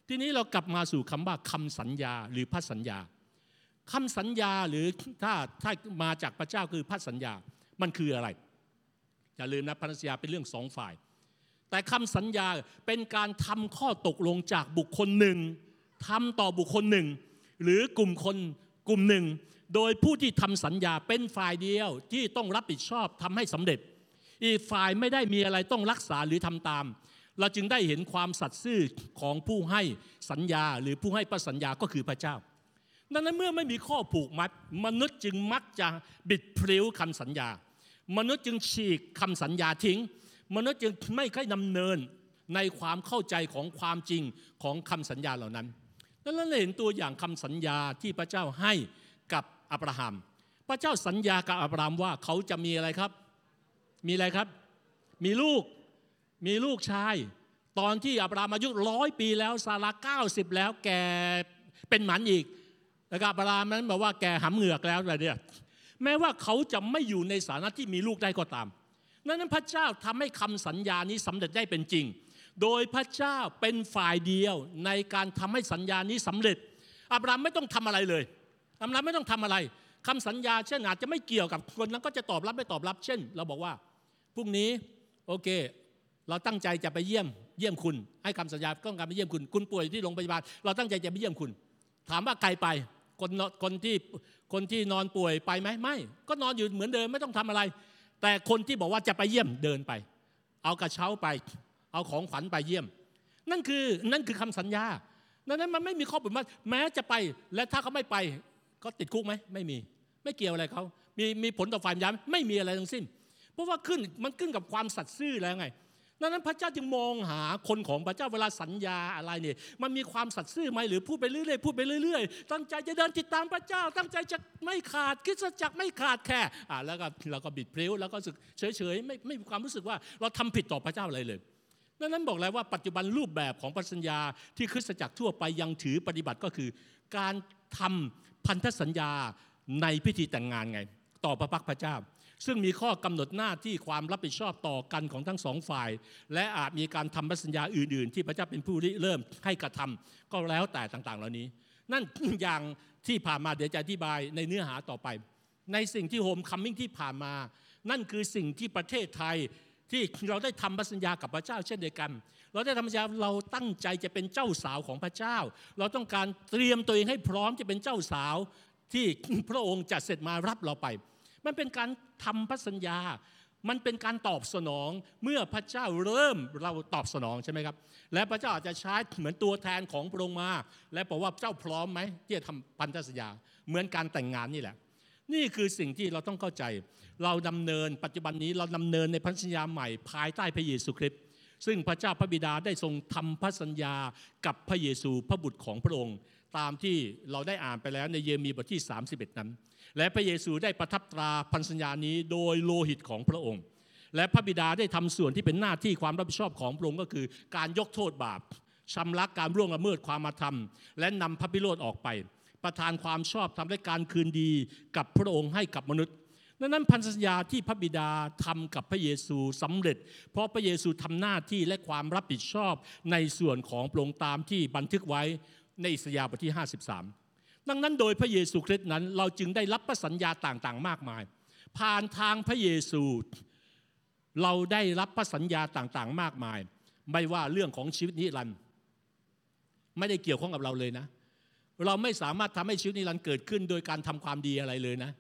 ทีนี้เรากลับมาสู่คำว่าคำสัญญาหรือพันสัญญาคำสัญญาหรือถ้าถ้ามาจากพระเจ้าคือพันสัญญา มันคืออะไร อย่าลืมนะพันธสัญญาเป็นเรื่องสองฝ่าย แต่คำสัญญาเป็นการทำข้อตกลงจากบุคคลหนึ่งทำต่อบุคคลหนึ่ง หรือกลุ่มคนกลุ่มหนึ่ง โดยผู้ที่ทำสัญญาเป็นฝ่ายเดียวที่ต้องรับผิดชอบทำให้สำเร็จ อีกฝ่ายไม่ได้มีอะไรต้องรักษาหรือทำตาม เราจึงได้เห็นความสัตย์ซื่อของผู้ให้สัญญาหรือผู้ให้ประสัญญาก็คือพระเจ้า ดังนั้นเมื่อไม่มีข้อผูกมัด มนุษย์จึงมักจะบิดพลิ้วคำสัญญา มนุษย์จึงฉีกคำสัญญาทิ้ง มนุษย์จึงไม่ค่อยดำเนินในความเข้าใจของความจริงของคำสัญญาเหล่านั้นแล้วเราเห็นตัวอย่างคำสัญญาที่พระเจ้าให้กับอับราฮัม พระเจ้าสัญญากับอับราฮัมว่าเขาจะมีอะไรครับ มีอะไรครับ มีลูก มีลูกชาย ตอนที่อับราฮัมอายุร้อยปีแล้วซาร่าเก้าสิบแล้วแกเป็นหมันอีก แล้วก็อับราฮัมนั้นบอกว่าแกหำเหงือกแล้วอะไรเนี่ยแม้ว่าเขาจะไม่อยู่ในสถานะที่มีลูกได้ก็ตามนั้นพระเจ้าทำให้คำสัญญานี้สำเร็จได้เป็นจริง โดยพระเจ้าเป็นฝ่ายเดียวในการทำให้สัญญานี้สำเร็จ อับรามไม่ต้องทำอะไรเลยอับรามไม่ต้องทำอะไรคำสัญญาเช่นอาจจะไม่เกี่ยวกับคนนั้นก็จะตอบรับไม่ตอบรับ เช่น เราบอกว่าพรุ่งนี้โอเค เราตั้งใจจะไปเยี่ยมเยี่ยมคุณ ให้คำสัญญาต้องการไปเยี่ยมคุณ คุณป่วยที่โรงพยาบาล เราตั้งใจจะไปเยี่ยมคุณ ถามว่าใครไปคนคนที่คนที่นอนป่วยไปไหมไม่ ก็นอนอยู่เหมือนเดิมไม่ต้องทำอะไร แต่คนที่บอกว่าจะไปเยี่ยมเดินไป เอากระเช้าไป เอาของขวัญไปเยี่ยม นั่นคือนั่นคือคำสัญญาดังนั้นมันไม่มีข้อผูกมัดแม้จะไปและถ้าเขาไม่ไปก็ติดคุกไหมไม่มี ไม่เกี่ยวอะไรเขามีมีผลต่อฝ่ายยามไม่มีอะไรทั้งสิ้น เพราะว่าขึ้นมันขึ้นกับความสัตย์ซื่อแล้วไง ดังนั้นพระเจ้าจึงมองหาคนของพระเจ้าเวลาสัญญาอะไรเนี่ยมันมีความสัตย์ซื่อไหมหรือพูดไปเรื่อยๆพูดไปเรื่อยๆ ตั้งใจจะเดินติดตามพระเจ้า ตั้งใจจะไม่ขาดคริสตจักไม่ขาดแค่อ่าแล้วก็เราก็บิดเพลิ้วแล้วก็สึกเฉยๆไม่ไม่มีความรู้สึกว่าเราทำผิดต่อพระเจ้าอะไรเลยดังนั้นบอกแล้วว่าปัจจุบันรูปแบบของพันธสัญญาที่คริสตจักรทั่วไปยังถือปฏิบัติก็คือ การทำพันธสัญญาในพิธีแต่งงานไง ต่อพระพักพระเจ้า ซึ่งมีข้อกำหนดหน้าที่ความรับผิดชอบต่อกันของทั้งสองฝ่าย และอาจมีการทำพันธสัญญาอื่น ๆ ที่พระเจ้าเป็นผู้ริเริ่มให้กระทำก็แล้วแต่ต่างๆ เหล่านี้ นั่นอย่างที่ผ่านมาเดี๋ยวจะอธิบายในเนื้อหาต่อไป ในสิ่งที่โฮมคัมมิ่งที่ผ่านมา นั่นคือสิ่งที่ประเทศไทยที่เราได้ทำพันธสัญญากับพระเจ้าเช่นเดียวกัน เราได้ทำสัญญาเราตั้งใจจะเป็นเจ้าสาวของพระเจ้า เราต้องการเตรียมตัวเองให้พร้อมจะเป็นเจ้าสาวที่พระองค์จัดเสร็จมารับเราไป มันเป็นการทำพันธสัญญา มันเป็นการตอบสนองเมื่อพระเจ้าเริ่มเราตอบสนองใช่ไหมครับ และพระเจ้าอาจจะใช้เหมือนตัวแทนของพระองค์มา และบอกว่าเจ้าพร้อมไหมที่จะทำพันธสัญญา เหมือนการแต่งงานนี่แหละ นี่คือสิ่งที่เราต้องเข้าใจ เราดำเนินปัจจุบันนี้เราดำเนินในพันธสัญญาใหม่ภายใต้พระเยซูคริสต์ซึ่งพระเจ้าพระบิดาได้ทรงทำพันธสัญญากับพระเยซูพระบุตรของพระองค์ ตามที่เราได้อ่านไปแล้วในเยเรมีบทที่ 31 นั้น และพระเยซูได้ประทับตราพันธสัญญานี้โดยโลหิตของพระองค์ และพระบิดาได้ทำส่วนที่เป็นหน้าที่ความรับผิดชอบของพระองค์ก็คือ การยกโทษบาปชำระการร่วงละเมิดความมาธรรม และนำพระพิโรธออกไป ประทานความชอบทำและการคืนดีกับพระองค์ให้กับมนุษย์ดังนั้นพันธสัญญาที่พระบิดาทำกับพระเยซูสำเร็จ เพราะพระเยซูทำหน้าที่และความรับผิดชอบในส่วนของพระองค์ตามที่บันทึกไว้ในอิสยาห์บทที่ 53 ดังนั้นโดยพระเยซูคริสต์นั้น เราจึงได้รับพระสัญญาต่างๆ มากมาย ผ่านทางพระเยซู เราได้รับพระสัญญาต่างๆ มากมาย ไม่ว่าเรื่องของชีวิตนิรันดร์ไม่ได้เกี่ยวข้องกับเราเลยนะ เราไม่สามารถทำให้ชีวิตนิรันดร์เกิดขึ้น โดยการทำความดีอะไรเลยนะ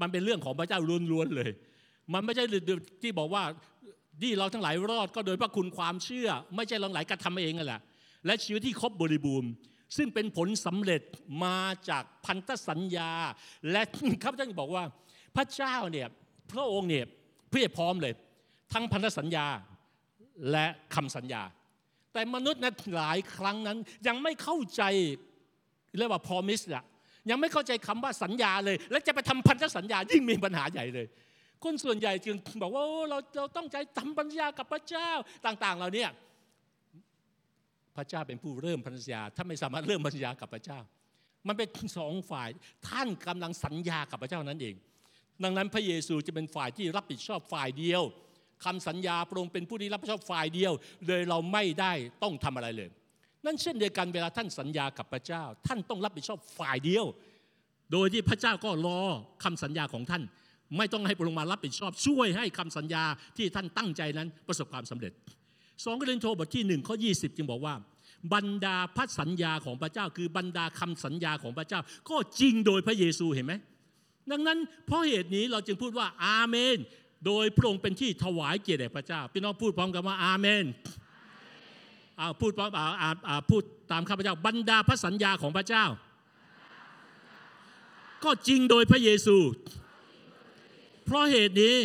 มันเป็นเรื่องของพระเจ้าล้วนๆเลย มันไม่ใช่ที่บอกว่าที่เราทั้งหลายรอดก็โดยพระคุณความเชื่อ ไม่ใช่เราหลายกระทำเองนั่นแหละและชีวิตที่ครบบริบูรณ์ ซึ่งเป็นผลสำเร็จมาจากพันธสัญญา และข้าพเจ้าบอกว่า พระเจ้าเนี่ยพระองค์เนี่ยเพียบพร้อมเลย ทั้งพันธสัญญาและคำสัญญา แต่มนุษย์นั้นหลายครั้งนั้นยังไม่เข้าใจเรียกว่า promise อะยังไม่เข้าใจคำว่าสัญญาเลย และจะไปทำพันธสัญญายิ่งมีปัญหาใหญ่เลยคนส่วนใหญ่จึงบอกว่าเราเราต้องใจทำปัญญากับพระเจ้าต่าง ๆ เราเนี่ย พระเจ้าเป็นผู้เริ่มพันธสัญญาถ้าไม่สามารถเริ่มพันธสัญญากับพระเจ้า มันเป็นสองฝ่าย ท่านกำลังสัญญากับพระเจ้านั้นเอง ดังนั้นพระเยซูจะเป็นฝ่ายที่รับผิดชอบฝ่ายเดียวคำสัญญาพระองค์เป็นผู้ที่รับผิดชอบฝ่ายเดียว เลยเราไม่ได้ต้องทำอะไรเลย นั่นเช่นเดียวกันเวลาท่านสัญญากับพระเจ้า ท่านต้องรับผิดชอบฝ่ายเดียว โดยที่พระเจ้าก็รอคำสัญญาของท่าน ไม่ต้องให้พระองค์มารับผิดชอบ ช่วยให้คำสัญญาที่ท่านตั้งใจนั้นประสบความสำเร็จ สองกรินโทบทที่หนึ่งข้อยีจึงบอกว่า บรรดาพันสัญญาของพระเจ้า คือบรรดาคำสัญญาของพระเจ้า ก็จริงโดยพระเยซูเห็นไหมดังนั้นเพราะเหตุนี้เราจึงพูดว่าอาเมน โดยพระองค์เป็นที่ถวายเกียรติแด่พระเจ้าพี่น้องพูดพร้อมกันว่าอาเมนพูดพร้อมพูดตามข้าพเจ้า บรรดาพระสัญญาของพระเจ้า ก็จริงโดยพระเยซู เพราะเหตุนี้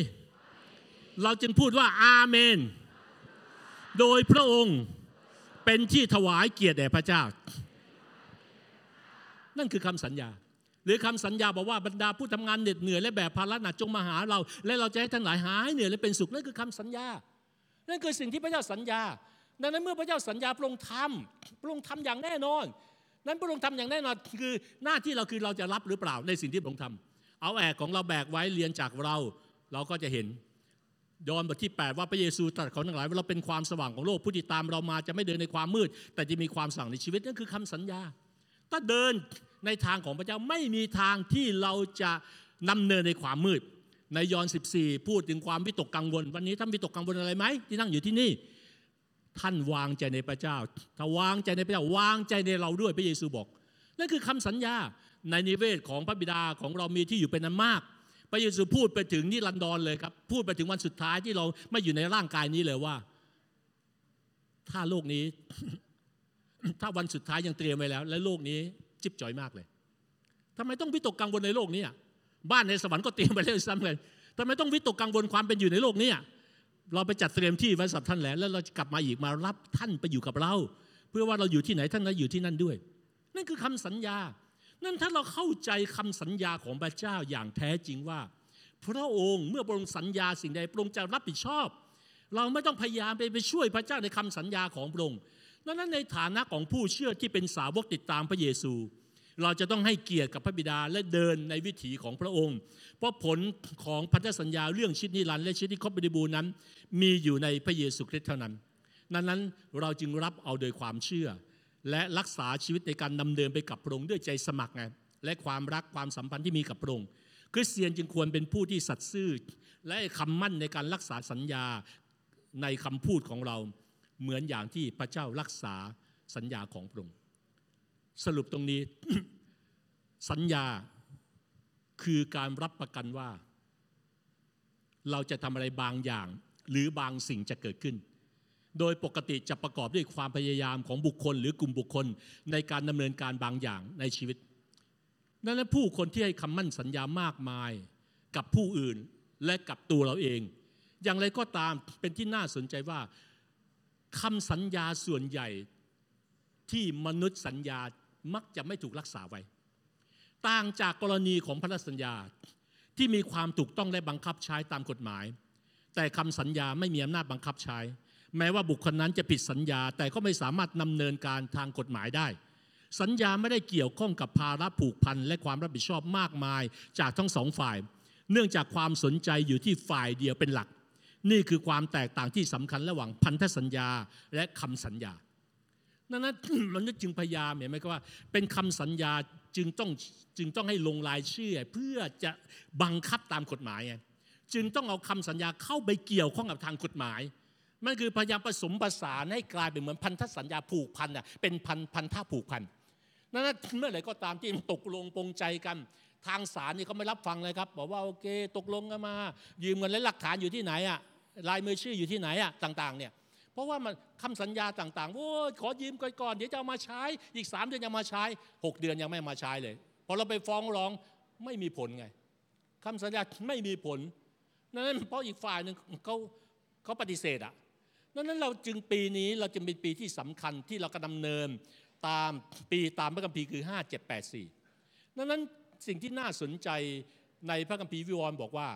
เราจึงพูดว่าอาเมน โดยพระองค์เป็นที่ถวายเกียรติแด่พระเจ้า นั่นคือคำสัญญา หรือคำสัญญาบอกว่าบรรดาผู้ทำงานเหน็ดเหนื่อยและแบบภาระหนักจงมาหาเรา และเราจะให้ทั้งหลายหายเหนื่อยและเป็นสุขนั่นคือคำสัญญา นั่นคือสิ่งที่พระเจ้าสัญญา ดังนั้นเมื่อพระเจ้าสัญญาพระองค์ทำพระองค์ทำอย่างแน่นอน นั้นพระองค์ทำอย่างแน่นอนคือหน้าที่เราคือเราจะรับหรือเปล่าในสิ่งที่พระองค์ทำเอาแอกของเราแบกไว้เรียนจากเรา เราก็จะเห็น ยอห์นบทที่ 8 ว่าพระเยซูตรัสเขาทั้งหลายว่าเราเป็นความสว่างของโลกผู้ที่ตามเรามาจะไม่เดินในความมืด แต่จะมีความสว่างในชีวิตนั่นคือคำสัญญา ถ้าเดินในทางของพระเจ้าไม่มีทางที่เราจะนำเนินในความมืด ในยอห์น14 พูดถึงความวิตกกังวล วันนี้ท่านวิตกกังวลอะไรไหมที่นั่งอยู่ที่นี่ ท่านวางใจในพระเจ้า ถ้าวางใจในพระเจ้าวางใจในเราด้วยพระเยซูบอกนั่นคือคำสัญญาในนิเวศของพระบิดาของเรามีที่อยู่เป็นอันมาก พระเยซูพูดไปถึงนิรันดรเลยครับ พูดไปถึงวันสุดท้ายที่เราไม่อยู่ในร่างกายนี้เลยว่า ถ้าโลกนี้ ถ้าวันสุดท้ายยังเตรียมไว้แล้ว และโลกนี้จิบจ่อยมากเลยทำไมต้องวิตกกังวลในโลกนี้บ้านในสวรรค์ก็เตรียมไปแล้วซ้ำเลยทำไมต้องวิตกกังวลความเป็นอยู่ในโลกนี้เราไปจัดเตรียมที่ไว้สำหรับท่านแล้ว แล้วเราจะกลับมาอีกมารับท่านไปอยู่กับเรา เพื่อว่าเราอยู่ที่ไหนท่านก็อยู่ที่นั่นด้วย นั่นคือคำสัญญา นั่นถ้าเราเข้าใจคำสัญญาของพระเจ้าอย่างแท้จริงว่า พระองค์เมื่อพระองค์สัญญาสิ่งใดพระองค์จะรับผิดชอบ เราไม่ต้องพยายามไปไปช่วยพระเจ้าในคำสัญญาของพระองค์ดังนั้นในฐานะของผู้เชื่อที่เป็นสาวกติดตามพระเยซู เราจะต้องให้เกียรติกับพระบิดาและเดินในวิถีของพระองค์ เพราะผลของพันธสัญญาเรื่องชิดนิรันและชิดที่ครบบริบูรณ์นั้น มีอยู่ในพระเยซูคริสต์เท่านั้น ดังนั้นเราจึงรับเอาโดยความเชื่อ และรักษาชีวิตในการดำเนินไปกับพระองค์ด้วยใจสมัครไงและความรักความสัมพันธ์ที่มีกับพระองค์คริสเตียนจึงควรเป็นผู้ที่สัตย์ซื่อและคำมั่นในการรักษาสัญญาในคำพูดของเราเหมือนอย่างที่พระเจ้ารักษาสัญญาของพระองค์สรุปตรงนี้ สัญญาคือการรับประกันว่า เราจะทำอะไรบางอย่าง หรือบางสิ่งจะเกิดขึ้น โดยปกติจะประกอบด้วยความพยายามของบุคคล หรือกลุ่มบุคคลในการดำเนินการบางอย่างในชีวิตดังนั้นผู้คนที่ให้คำมั่นสัญญามากมายกับผู้อื่นและกับตัวเราเอง อย่างไรก็ตามเป็นที่น่าสนใจว่าคำสัญญาส่วนใหญ่ที่มนุษย์สัญญามักจะไม่ถูกรักษาไว้ ต่างจากกรณีของพันธสัญญาที่มีความถูกต้องและบังคับใช้ตามกฎหมาย แต่คำสัญญาไม่มีอำนาจบังคับใช้ แม้ว่าบุคคลนั้นจะผิดสัญญา แต่ก็ไม่สามารถดำเนินการทางกฎหมายได้ สัญญาไม่ได้เกี่ยวข้องกับภาระผูกพันและความรับผิดชอบมากมายจากทั้งสองฝ่าย เนื่องจากความสนใจอยู่ที่ฝ่ายเดียวเป็นหลัก นี่คือความแตกต่างที่สำคัญระหว่างพันธสัญญาและคำสัญญาดังนั้นมนุษย์จึงพยายามเห็นไหมครับว่า เป็นคำสัญญาจึงต้องจึงต้องให้ลงรายชื่อ เพื่อจะบังคับตามกฎหมายไงจึงต้องเอาคำสัญญาเข้าไปเกี่ยวข้องกับทางกฎหมาย มันคือพยายามผสมผสานให้กลายเป็นเหมือนพันธสัญญาผูกพันอะเป็นพันพันธะผูกพันนั้นเมื่อไหร่ก็ตามที่ตกลงปรงใจกัน ทางศาลนี่เขาไม่รับฟังเลยครับ บอกว่าโอเค ตกลงกันมา ยืมเงินและหลักฐานอยู่ที่ไหนอะลายมือชื่ออยู่ที่ไหนอะต่างๆเนี่ยเพราะว่ามันคำสัญญาต่างๆโอ้ขอยืมก่อนเดี๋ยวจะเอามาใช้ อีกสามเดือนยังมาใช้ 6 เดือนยังไม่มาใช้เลยพอเราไปฟ้องร้องไม่มีผลไงคำสัญญาไม่มีผลนั้นเพราะอีกฝ่ายหนึ่งเขาเขาปฏิเสธอะ นั้นเราจึงปีนี้เราจะเป็นปีที่สำคัญที่เรากำลังดำเนินตามปีตามพระคัมภีร์คือ 5784 ดังนั้นสิ่งที่น่าสนใจในพระคัมภีร์วิวรณ์บอกว่า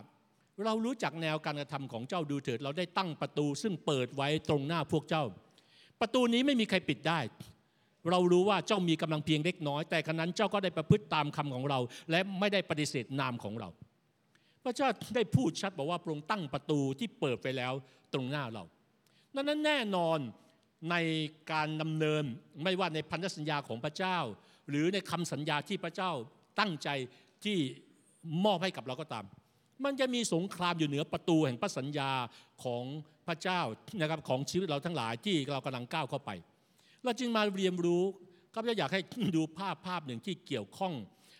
เรารู้จักแนวการกระทำของเจ้าดูเถิด เราได้ตั้งประตูซึ่งเปิดไว้ตรงหน้าพวกเจ้า ประตูนี้ไม่มีใครปิดได้ เรารู้ว่าเจ้ามีกำลังเพียงเล็กน้อย แต่ขณะนั้นเจ้าก็ได้ประพฤติตามคำของเรา และไม่ได้ปฏิเสธนามของเรา พระเจ้าได้พูดชัดบอกว่าพระองค์ตั้งประตูที่เปิดไปแล้วตรงหน้าเรา ดังนั้นแน่นอนในการดำเนินไม่ว่าในพันธสัญญาของพระเจ้า หรือในคำสัญญาที่พระเจ้าตั้งใจที่มอบให้กับเราก็ตาม มันจะมีสงครามอยู่เหนือประตูแห่งพระสัญญาของพระเจ้านะครับของชีวิตเราทั้งหลายที่เรากำลังก้าวเข้าไป เราจึงมาเรียนรู้ก็จะอยากให้ดูภาพภาพหนึ่งที่เกี่ยวข้อง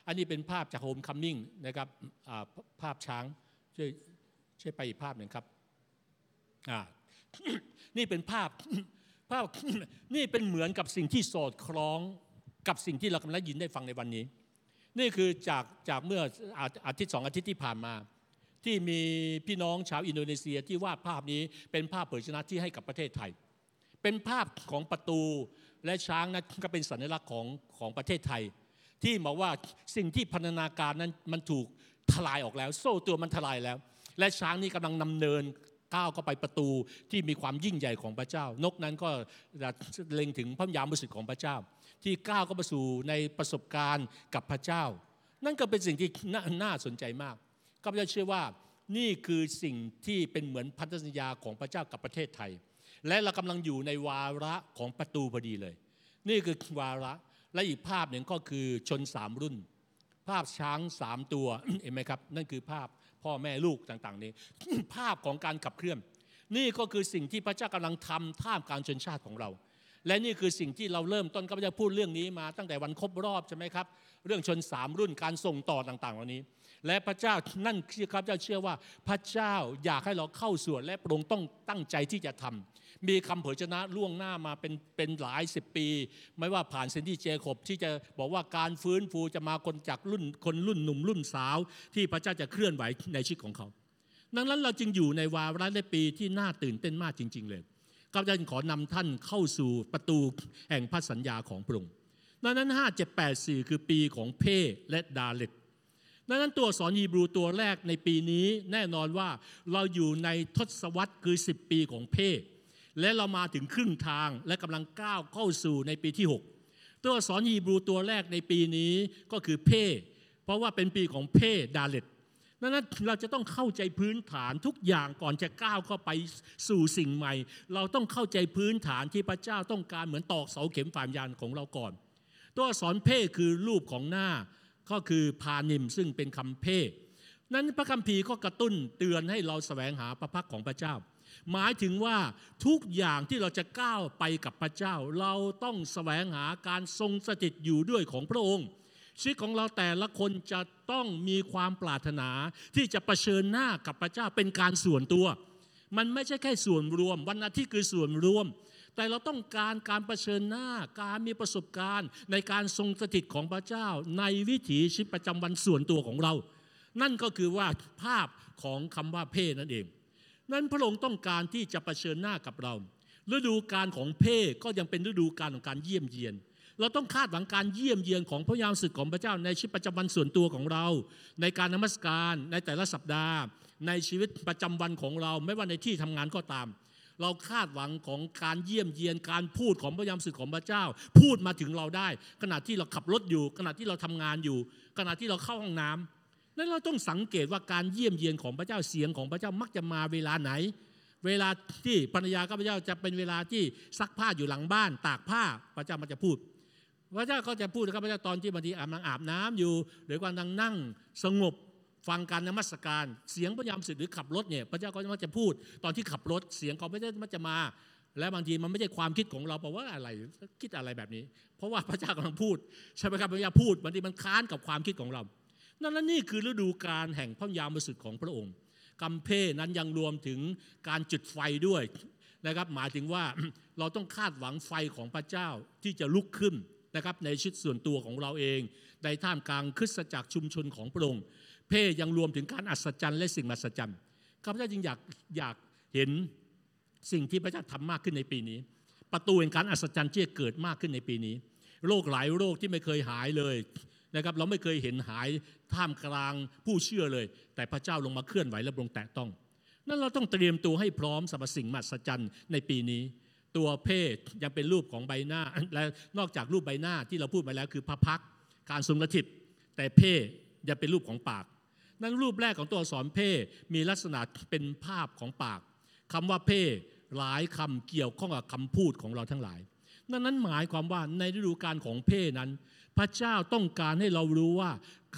อันนี้เป็นภาพจากโฮมคัมมิ่งนะครับภาพช้างช่วยช่วยไปอีกภาพหนึ่งครับ นี่เป็นภาพภาพนี่เป็นเหมือนกับสิ่งที่สอดคล้องกับสิ่งที่เรากำลังยินได้ฟังในวันนี้ นี่คือจากจากเมื่ออาทิตย์สองอาทิตย์ที่ผ่านมา ที่มีพี่น้องชาวอินโดนีเซียที่วาดภาพนี้เป็นภาพเผยพระวจนะที่ให้กับประเทศไทย เป็นภาพของประตูและช้างนั้นก็เป็นสัญลักษณ์ของของประเทศไทย ที่บอกว่าสิ่งที่พันธนาการนั้นมันถูกทลายออกแล้ว โซ่ตรวนมันทลายแล้ว และช้างนี้กำลังดำเนิน ก้าวเข้าไปประตูที่มีความยิ่งใหญ่ของพระเจ้า นกนั้นก็เล็งถึงพระวิญญาณบริสุทธิ์ของพระเจ้า ที่ก้าวเข้าไปสู่ในประสบการณ์กับพระเจ้า นั่นก็เป็นสิ่งที่น่าสนใจมากข้าพเจ้าเชื่อว่านี่คือสิ่งที่เป็นเหมือนพันธสัญญาของพระเจ้ากับประเทศไทย และเรากำลังอยู่ในวาระของประตูพอดีเลย นี่คือวาระและอีกภาพหนึ่งก็คือชนสามรุ่น ภาพช้างสามตัวเห็นไหมครับ นั่นคือภาพ พ่อแม่ลูกต่างๆ นี้ ภาพของการขับเคลื่อน นี่ก็คือสิ่งที่พระเจ้ากำลังทำท่ามกลางชนชาติของเรา และนี่คือสิ่งที่เราเริ่มต้นก็จะพูดเรื่องนี้มาตั้งแต่วันครบรอบใช่ไหมครับ เรื่องชนสามรุ่นการส่งต่อต่างๆเหล่านี้ และพระเจ้านั่นคือครับเจ้าเชื่อว่าพระเจ้าอยากให้เราเข้าส่วนและพระองค์ต้องตั้งใจที่จะทำมีคำเผยชนะล่วงหน้ามาเป็นเป็นหลายสิบปี ไม่ว่าผ่านเซนดี้เจคบที่จะบอกว่าการฟื้นฟูจะมาคนจากรุ่นคนรุ่นหนุ่มรุ่นสาว ที่พระเจ้าจะเคลื่อนไหวในชีวิตของเขา ดังนั้นเราจึงอยู่ในวาระในปีที่น่าตื่นเต้นมากจริง ๆ เลยข้าพเจ้าขอนำท่านเข้าสู่ประตูแห่งพระสัญญาของพระองค์ดังนั้น5784 คือปีของเพ่และดาเล็ต ดังนั้นตัวสอนฮีบรูตัวแรกในปีนี้แน่นอนว่าเราอยู่ในทศวรรษคือ 10 ปีของเพและเรามาถึงครึ่งทางและกำลังก้าวเข้าสู่ในปีที่ 6 ตัวสอนฮีบรูตัวแรกในปีนี้ก็คือเพเพราะว่าเป็นปีของเพดาเลตดังนั้นเราจะต้องเข้าใจพื้นฐานทุกอย่างก่อนจะก้าวเข้าไปสู่สิ่งใหม่ เราต้องเข้าใจพื้นฐานที่พระเจ้าต้องการเหมือนตอกเสาเข็มฝ่ามยานของเราก่อน ตัวสอักษรเพ่คือรูปของหน้า ก็คือพานิมซึ่งเป็นคำเพ่นั้นพระคัมภีร์ก็กระตุ้นเตือนให้เราแสวงหาพระพักของพระเจ้า หมายถึงว่าทุกอย่างที่เราจะก้าวไปกับพระเจ้า เราต้องแสวงหาการทรงสถิตอยู่ด้วยของพระองค์ชีวิตของเราแต่ละคนจะต้องมีความปรารถนาที่จะะเผชิญหน้ากับพระเจ้าเป็นการส่วนตัว มันไม่ใช่แค่ส่วนรวม วันอาทิตย์คือส่วนรวม แต่เราต้องการการรเผชิญหน้า การมีประสบการณ์ในการทรงสถิตของพระเจ้า ในวิถีชีวิตประจำวันส่วนตัวของเรา นั่นก็คือว่าภาพของคำว่าเพศนั่นเอง นั้นพระองค์ต้องการที่จะะเผชิญหน้ากับเรา ฤดูการของเพศก็ยังเป็นฤดูการของการเยี่ยมเยียนเราต้องคาดหวังการเยี่ยมเยียนของพระยามสึกของพระเจ้าในชีวิตประจำวันส่วนตัวของเรา ในการนมัสการในแต่ละสัปดาห์ ในชีวิตประจำวันของเรา ไม่ว่าในที่ทำงานก็ตาม เราคาดหวังของการเยี่ยมเยียนการพูดของพระยามสึกของพระเจ้า พูดมาถึงเราได้ ขณะที่เราขับรถอยู่ ขณะที่เราทำงานอยู่ ขณะที่เราเข้าห้องน้ำนั้นเราต้องสังเกตว่าการเยี่ยมเยียนของพระเจ้าเสียงของพระเจ้ามักจะมาเวลาไหน เวลาที่ภรรยาข้าพเจ้าจะเป็นเวลาที่ซักผ้าอยู่หลังบ้าน ตากผ้าพระเจ้ามันจะพูดพระเจ้าก็จะพูดนะครับพระเจ้าตอนที่บางทีอาบน้ำอาบน้ำอยู่ หรือกำลังนั่งสงบ ฟังการนมัสการ เสียงพระยามสึกหรือขับรถเนี่ยพระเจ้าก็จะพูด ตอนที่ขับรถเสียงของพระเจ้ามันจะมา และบางทีมันไม่ใช่ความคิดของเราเพราะว่าอะไรคิดอะไรแบบนี้ เพราะว่าพระเจ้ากำลังพูดใช่ไหมครับพระเจ้าพูดบางทีมันค้านกับความคิดของเรา นั่นและนี่คือฤดูการแห่งพระยามสึกของพระองค์กัมเพนั้นยังรวมถึงการจุดไฟด้วยนะครับหมายถึงว่าเราต้องคาดหวังไฟของพระเจ้าที่จะลุกขึ้นนะครับในชีวิตส่วนตัวของเราเอง ในท่ามกลางคริสตจักรชุมชนของพระองค์ เพ่ยังรวมถึงการอัศจรรย์และสิ่งมหัศจรรย์ข้าพเจ้าจึงอยากอยากเห็นสิ่งที่พระเจ้าทำมากขึ้นในปีนี้ ประตูแห่งการอัศจรรย์ที่จะเกิดมากขึ้นในปีนี้ โรคหลายโรคที่ไม่เคยหายเลยนะครับเราไม่เคยเห็นหายท่ามกลางผู้เชื่อเลย แต่พระเจ้าลงมาเคลื่อนไหวและลงแตะต้องนั่นเราต้องเตรียมตัวให้พร้อมสำหรรพสิ่งมหัศจรรย์ในปีนี้ ตัวเพศยังเป็นรูปของใบหน้าและนอกจากรูปใบหน้าที่เราพูดไปแล้วคือพระพักการทรงกระถิบแต่เพศยังเป็นรูปของปาก นั้นรูปแรกของตัวอักษรเพศมีลักษณะเป็นภาพของปากคำว่าเพศหลายคำเกี่ยวข้องกับคำพูดของเราทั้งหลายดังนั้นหมายความว่าในฤดูการของเพศนั้น พระเจ้าต้องการให้เรารู้ว่า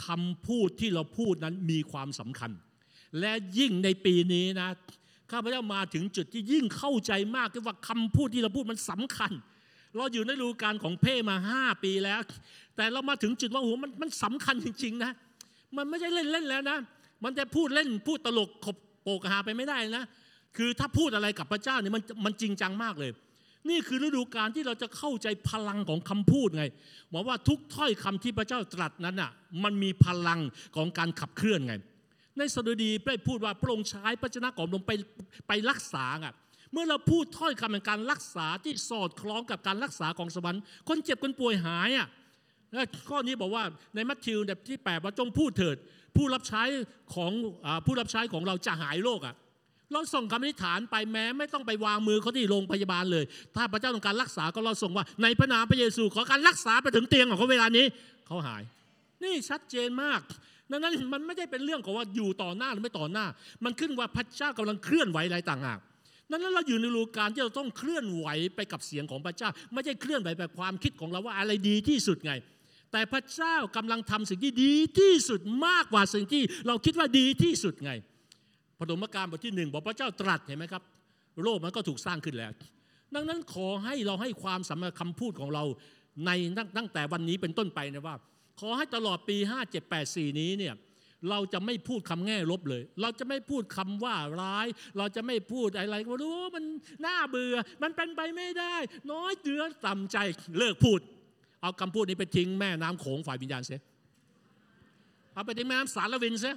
คำพูดที่เราพูดนั้นมีความสำคัญ และยิ่งในปีนี้นะข้าพเจ้ามาถึงจุดที่ยิ่งเข้าใจมากคือว่าคำพูดที่เราพูดมันสำคัญ เราอยู่ในฤดูการของเพ่มาห้าปีแล้ว แต่เรามาถึงจุดว่าโอ้โหมันมันสำคัญจริง ๆ นะ มันไม่ใช่เล่นๆแล้วนะ มันจะพูดเล่นพูดตลกขบโปกหาไปไม่ได้นะ คือถ้าพูดอะไรกับพระเจ้าเนี่ยมันมันจริงจังมากเลย นี่คือฤดูการที่เราจะเข้าใจพลังของคำพูดไงบอกว่าทุกถ้อยคำที่พระเจ้าตรัสนั้นอะมันมีพลังของการขับเคลื่อนไง ในสดุดีได้พูดว่าพระองค์ใช้พระชนะของลงไปไปรักษาอะเมื่อเราพูดถ้อยคำในการรักษาที่สอดคล้องกับการรักษาของสวรรค์คนเจ็บคนป่วยหายอะ และข้อนี้บอกว่าในมัทธิวแบบที่แปดว่าจงพูดเถิด ผู้รับใช้ของผู้รับใช้ของเราจะหายโรคอะเราส่งคำอธิษฐานไปแม้ไม่ต้องไปวางมือเขาที่โรงพยาบาลเลย ถ้าพระเจ้าต้องการรักษาก็เราส่งว่า ในพระนามพระเยซูขอการรักษาไปถึงเตียงของเขาเวลานี้เขาหาย นี่ชัดเจนมากดังนั้นมันไม่ได้เป็นเรื่องของว่าอยู่ต่อหน้าหรือไม่ต่อหน้า มันขึ้นว่าพระเจ้ากำลังเคลื่อนไหวอะไรต่างหากดังนั้นเราอยู่ในรูการที่เราต้องเคลื่อนไหวไปกับเสียงของพระเจ้า ไม่ใช่เคลื่อนไหวแบบความคิดของเราว่าอะไรดีที่สุดไง แต่พระเจ้ากำลังทำสิ่งที่ดีที่สุดมากกว่าสิ่งที่เราคิดว่าดีที่สุดไงพระธมการบทที่หนึ่งบอกพระเจ้าตรัสเห็นไหมครับ โลกมันก็ถูกสร้างขึ้นแล้ว ดังนั้นขอให้เราให้ความสำคัญคำพูดของเราในตั้งแต่วันนี้เป็นต้นไปนะว่า ขอให้ตลอดปี 5784 นี้เนี่ยเราจะไม่พูดคำแง่ลบเลย เราจะไม่พูดคำว่าร้าย เราจะไม่พูดอะไรว่ารู้มันน่าเบื่อ มันเป็นไปไม่ได้ น้อยเดือต่ำใจเลิกพูด เอาคำพูดนี้ไปทิ้งแม่น้ำโขงฝ่ายวิญญาณเสียเอาไปทิ้งแม่น้ำสารวินเสีย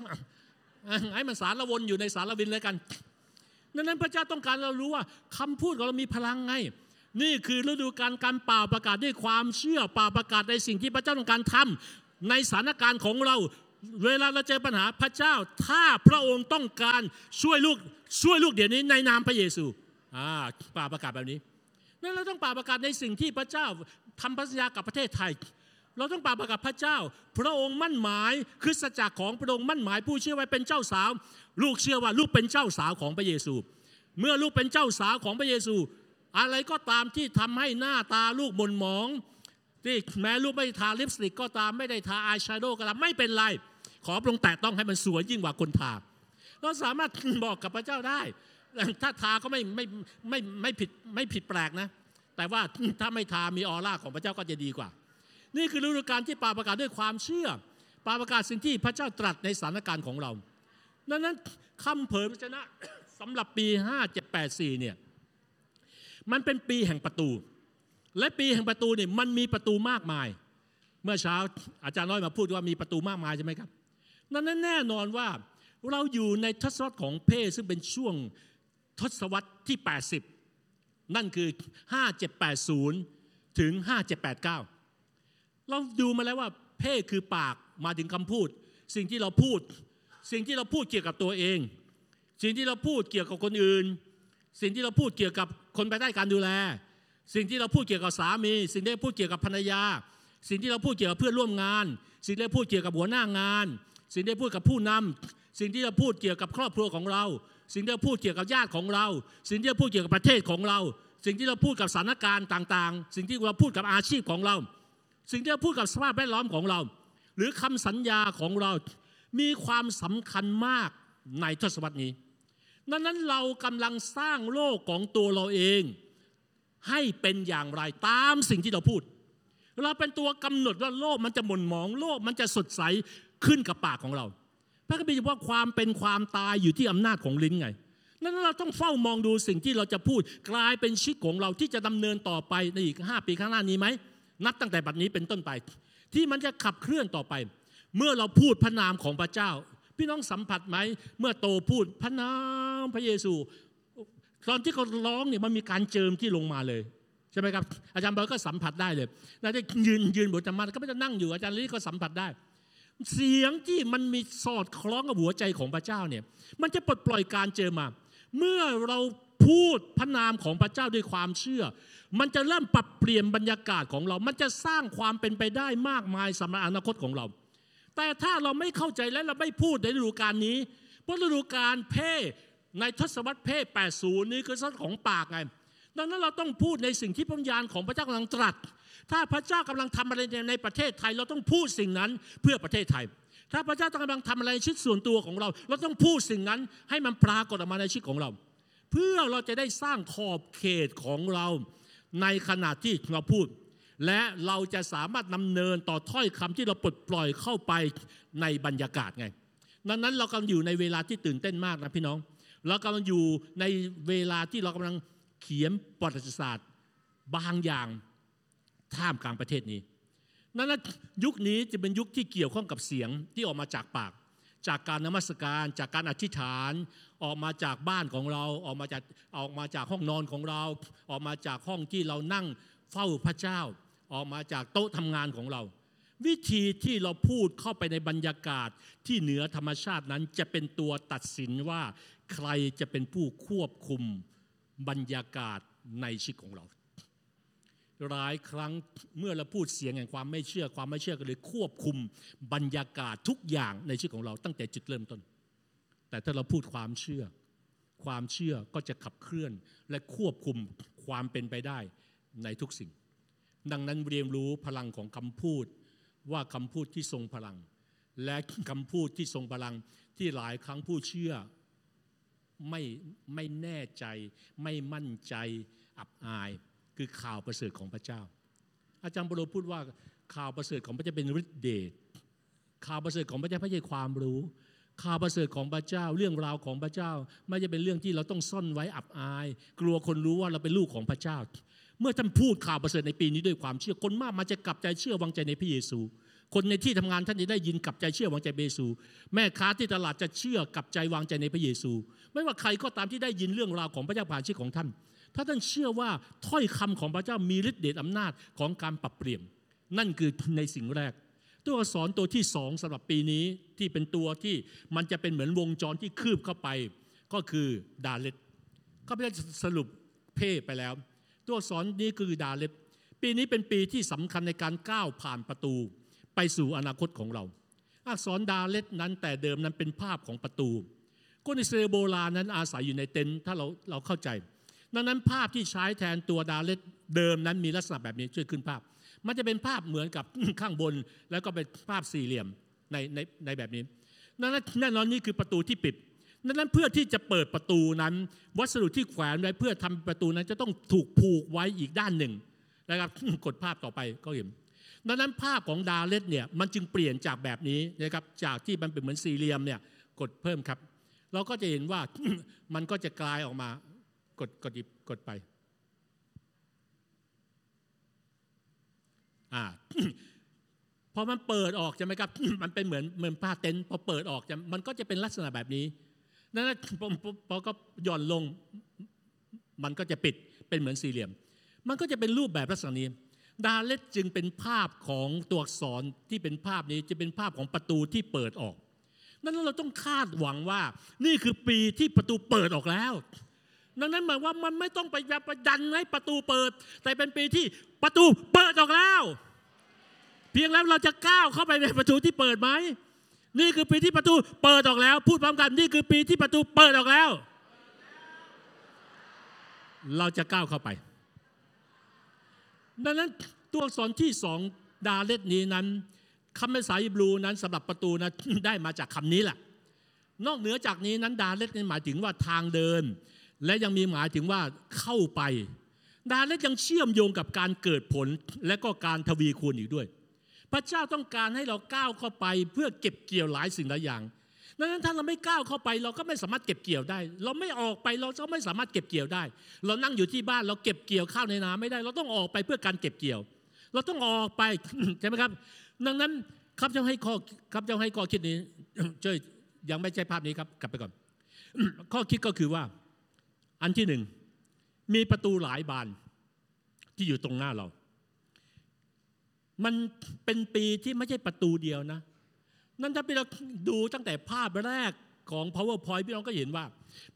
ให้มันสารวนอยู่ในสารวินเลยกันดังนั้นพระเจ้าต้องการเรารู้ว่าคำพูดของเรามีพลังไง นี่คือฤดูการการเป่าประกาศด้วยความเชื่อเป่าประกาศในสิ่งที่พระเจ้าต้องการทำในสถานการณ์ของเรา เวลาเราเจอปัญหาพระเจ้า ถ้าพระองค์ต้องการช่วยลูกช่วยลูกเดี๋ยวนี้ในนามพระเยซูอ่าป่าประกาศแบบนี้นั่นเราต้องป่าประกาศในสิ่งที่พระเจ้า ทำพันธญากับประเทศไทย เราต้องป่าประกาศพระเจ้า พระองค์มั่นหมายคริสตจักรของพระองค์มั่นหมายผู้เชื่อไว้เป็นเจ้าสาว ลูกเชื่อว่าลูกเป็นเจ้าสาวของพระเยซู เมื่อลูกเป็นเจ้าสาวของพระเยซู อะไรก็ตามที่ทำให้หน้าตาลูกหม่นหมองที่แม้ลูกไม่ทาลิปสติกก็ตามไม่ได้ทาอายแชโดว์ก็ตามไม่เป็นไร ขอพระองค์แตะต้องให้มันสวยยิ่งกว่าคนทาเราสามารถบอกกับพระเจ้าได้ถ้าทาก็ไม่ไม่ไม่ไม่ผิดไม่ผิดแปลกนะ แต่ว่าถ้าไม่ทามีออร่าของพระเจ้าก็จะดีกว่า นี่คือฤดูกาลที่ปาประกาศด้วยความเชื่อ ปาประกาศสิ่งที่พระเจ้าตรัสในสถานการณ์ของเรา ดังนั้นคำเผยพระชนะสำหรับปี 5784 เนี่ย มันเป็นปีแห่งประตู และปีแห่งประตูเนี่ยมันมีประตูมากมาย เมื่อเช้าอาจารย์น้อยมาพูดว่ามีประตูมากมายใช่ไหมครับนั้นแน่นอนว่าเราอยู่ในทศวรรษของเพศซึ่งเป็นช่วงทศวรรษที่ 80 นั่นคือ 5780 ถึง 5789 เราดูมาแล้วว่าเพศคือปากมาถึงคำพูด สิ่งที่เราพูด สิ่งที่เราพูดเกี่ยวกับตัวเอง สิ่งที่เราพูดเกี่ยวกับคนอื่น สิ่งที่เราพูดเกี่ยวกับคนภายใต้การดูแล สิ่งที่เราพูดเกี่ยวกับสามี สิ่งที่เราพูดเกี่ยวกับภรรยา สิ่งที่เราพูดเกี่ยวกับเพื่อนร่วมงาน สิ่งที่เราพูดเกี่ยวกับหัวหน้างาน สิ่งที่เราพูดกับผู้นำสิ่งที่เราพูดเกี่ยวกับครอบครัวของเรา สิ่งที่เราพูดเกี่ยวกับญาติของเรา สิ่งที่เราพูดเกี่ยวกับประเทศของเรา สิ่งที่เราพูดกับสถานการณ์ต่างๆ สิ่งที่เราพูดกับอาชีพของเรา สิ่งที่เราพูดกับสภาพแวดล้อมของเรา หรือคำสัญญาของเรา มีความสำคัญมากในทศวรรษนี้ดังนั้นเรากำลังสร้างโลกของตัวเราเอง ให้เป็นอย่างไรตามสิ่งที่เราพูด เราเป็นตัวกำหนดว่าโลกมันจะหม่นหมองโลกมันจะสดใสขึ้นกับปากของเรา พระคัมภีร์บอกว่าความเป็นความตายอยู่ที่อำนาจของลิ้นไงนั้นเราต้องเฝ้ามองดูสิ่งที่เราจะพูดกลายเป็นชีวิตของเราที่จะดำเนินต่อไปในอีก 5 ปีข้างหน้านี้ไหมนับตั้งแต่บัดนี้เป็นต้นไป ที่มันจะขับเคลื่อนต่อไป เมื่อเราพูดพระนามของพระเจ้า พี่น้องสัมผัสไหม เมื่อโตพูดพระนามพระเยซูตอนที่เขาร้องเนี่ยมันมีการเจิมที่ลงมาเลยใช่ไหมครับอาจารย์เบิร์ก็สัมผัสได้เลยแล้วได้ยืนยืนบทธรรมะก็ไม่จะนั่งอยู่อาจารย์ลิก็สัมผัสได้ เสียงที่มันมีสอดคล้องกับหัวใจของพระเจ้าเนี่ย มันจะปลดปล่อยการเจอมา เมื่อเราพูดพระนามของพระเจ้าด้วยความเชื่อ มันจะเริ่มปรับเปลี่ยนบรรยากาศของเรา มันจะสร้างความเป็นไปได้มากมายสำหรับอนาคตของเรา แต่ถ้าเราไม่เข้าใจและเราไม่พูดในฤดูกาลนี้ เพราะฤดูกาลเพ่ในทศวรรษเพ่80 นี้คือทศวรรษของปากไง ดังนั้นเราต้องพูดในสิ่งที่พระญาณของพระเจ้ากำลังตรัส ถ้าพระเจ้ากำลังทำอะไรในประเทศไทย เราต้องพูดสิ่งนั้นเพื่อประเทศไทย ถ้าพระเจ้ากำลังทำอะไรในชีวิตส่วนตัวของเรา เราต้องพูดสิ่งนั้นให้มันปรากฏออกมาในชีวิตของเรา เพื่อเราจะได้สร้างขอบเขตของเราในขณะที่เราพูด และเราจะสามารถนำเนินต่อถ้อยคำที่เราปลดปล่อยเข้าไปในบรรยากาศไงดังนั้นเรากำลังอยู่ในเวลาที่ตื่นเต้นมากนะพี่น้อง เรากำลังอยู่ในเวลาที่เรากำลังเขียนประวัติศาสตร์บางอย่าง ท่ามกลางประเทศนี้ นั้นยุคนี้จะเป็นยุคที่เกี่ยวข้องกับเสียงที่ออกมาจากปาก จากการนมัสการ จากการอธิษฐาน ออกมาจากบ้านของเราออกมาจากออกมาจากห้องนอนของเรา ออกมาจากห้องที่เรานั่งเฝ้าพระเจ้า ออกมาจากโต๊ะทำงานของเรา วิธีที่เราพูดเข้าไปในบรรยากาศที่เหนือธรรมชาตินั้นจะเป็นตัวตัดสินว่าใครจะเป็นผู้ควบคุมบรรยากาศในชีวิตของเรา หลายครั้งเมื่อเราพูดเสียงแห่งความไม่เชื่อความไม่เชื่อก็เลยควบคุมบรรยากาศทุกอย่างในชีวิตของเราตั้งแต่จุดเริ่มต้น แต่ถ้าเราพูดความเชื่อ ความเชื่อก็จะขับเคลื่อนและควบคุมความเป็นไปได้ในทุกสิ่ง ดังนั้นเรียนรู้พลังของคำพูดว่าคำพูดที่ทรงพลัง และคำพูดที่ทรงพลังที่หลายครั้งผู้เชื่อไม่ไม่แน่ใจ ไม่มั่นใจอับอาย คือข่าวประเสริฐของพระเจ้า อาจารย์บรพูดว่าข่าวประเสริฐของพระเจ้าเป็นฤทธิเดชข่าวประเสริฐของพระเจ้าไม่ใช่ความรู้ ข่าวประเสริฐของพระเจ้า เรื่องราวของพระเจ้า ไม่ใช่เป็นเรื่องที่เราต้องซ่อนไว้อับอาย กลัวคนรู้ว่าเราเป็นลูกของพระเจ้า เมื่อท่านพูดข่าวประเสริฐในปีนี้ด้วยความเชื่อคนมากมันจะกลับใจเชื่อวางใจในพระเยซูคนในที่ทำงานท่านจะได้ยินกลับใจเชื่อวางใจเยซู แม่ค้าที่ตลาดจะเชื่อกลับใจวางใจในพระเยซู ไม่ว่าใครก็ตามที่ได้ยินเรื่องราวของพระเจ้าผ่านชีวิตของท่าน ถ้าท่านเชื่อว่าถ้อยคำของพระเจ้ามีฤทธิ์เดชอำนาจของการปรับเปลี่ยน นั่นคือในสิ่งแรก ตัวอักษรตัวที่สองสำหรับปีนี้ที่เป็นตัวที่มันจะเป็นเหมือนวงจรที่คืบเข้าไป ก็คือดาเลตก็ไม่ได้สรุปเพศไปแล้ว ตัวอักษรนี้คือดาเลตปีนี้เป็นปีที่สำคัญในการก้าวผ่านประตู ไปสู่อนาคตของเรา อักษรดาเล็ตนั้นแต่เดิมนั้นเป็นภาพของประตูคนอิสราเอลโบราณนั้นอาศัยอยู่ในเต็นท์ถ้าเราเราเข้าใจ ดังนั้นภาพที่ใช้แทนตัวดาเลตเดิมนั้นมีลักษณะแบบนี้ช่วยขึ้นภาพ มันจะเป็นภาพเหมือนกับข้างบน แล้วก็เป็นภาพสี่เหลี่ยมในในในแบบนี้ดังนั้นแน่นอนนี่คือประตูที่ปิดดังนั้นเพื่อที่จะเปิดประตูนั้น วัสดุที่แขวนไว้เพื่อทำประตูนั้นจะต้องถูกผูกไว้อีกด้านหนึ่งนะครับกดภาพต่อไปก็เห็นดังนั้นภาพของดาเลตเนี่ยมันจึงเปลี่ยนจากแบบนี้นะครับจากที่มันเป็นเหมือนสี่เหลี่ยมเนี่ยกดเพิ่มครับ เราก็จะเห็นว่ามันก็จะกลายออกมา กดกดหยิบกดไปอ่าพอมันเปิดออกใช่ไหมครับ มันเป็นเหมือนเหมือนผ้าเต็นท์พอเปิดออกจะมันก็จะเป็นลักษณะแบบนี้นั้นพอพอพอก็หย่อนลง มันก็จะปิดเป็นเหมือนสี่เหลี่ยม มันก็จะเป็นรูปแบบลักษณะนี้ ดาเลตจึงเป็นภาพของตัวอักษรที่เป็นภาพนี้จะเป็นภาพของประตูที่เปิดออก นั้นเราต้องคาดหวังว่า นี่คือปีที่ประตูเปิดออกแล้ว ดังนั้นหมายว่ามันไม่ต้องไปไปดันให้ประตูเปิด แต่เป็นปีที่ประตูเปิดออกแล้ว เพียงแล้วเราจะก้าวเข้าไปในประตูที่เปิดไหมนี่คือปีที่ประตูเปิดออกแล้ว พูดพร้อมกันนี่คือปีที่ประตูเปิดออกแล้ว เราจะก้าวเข้าไป ดังนั้นตัวอักษรที่สองดาเลตนี้นั้นคำภาษาฮีบรูนั้นสำหรับประตูนั้นได้มาจากคำนี้แหละนอกเหนือจากนี้นั้นดาเลตนี่หมายถึงว่าทางเดิน และยังมีหมายถึงว่าเข้าไป ดาเลตยังเชื่อมโยงกับการเกิดผลและก็การทวีคูณอีกด้วย พระเจ้าต้องการให้เราก้าวเข้าไปเพื่อเก็บเกี่ยวหลายสิ่งหลายอย่างดังนั้นถ้าเราไม่ก้าวเข้าไปเราก็ไม่สามารถเก็บเกี่ยวได้ เราไม่ออกไปเราก็ไม่สามารถเก็บเกี่ยวได้ เรานั่งอยู่ที่บ้านเราเก็บเกี่ยวข้าวในนาไม่ได้ เราต้องออกไปเพื่อการเก็บเกี่ยว เราต้องออกไปใช่ไหมครับ ดังนั้นครับเจ้าให้ข้อครับเจ้าให้ข้อคิดนี้ช่วยยังไม่ใช่ภาพนี้ครับกลับไปก่อน ข้อคิดก็คือว่า อันที่หนึ่งมีประตูหลายบานที่อยู่ตรงหน้าเรา มันเป็นปีที่ไม่ใช่ประตูเดียวนะ นั่นถ้าพี่เราดูตั้งแต่ภาพแรกของ powerpoint พี่น้องก็เห็นว่า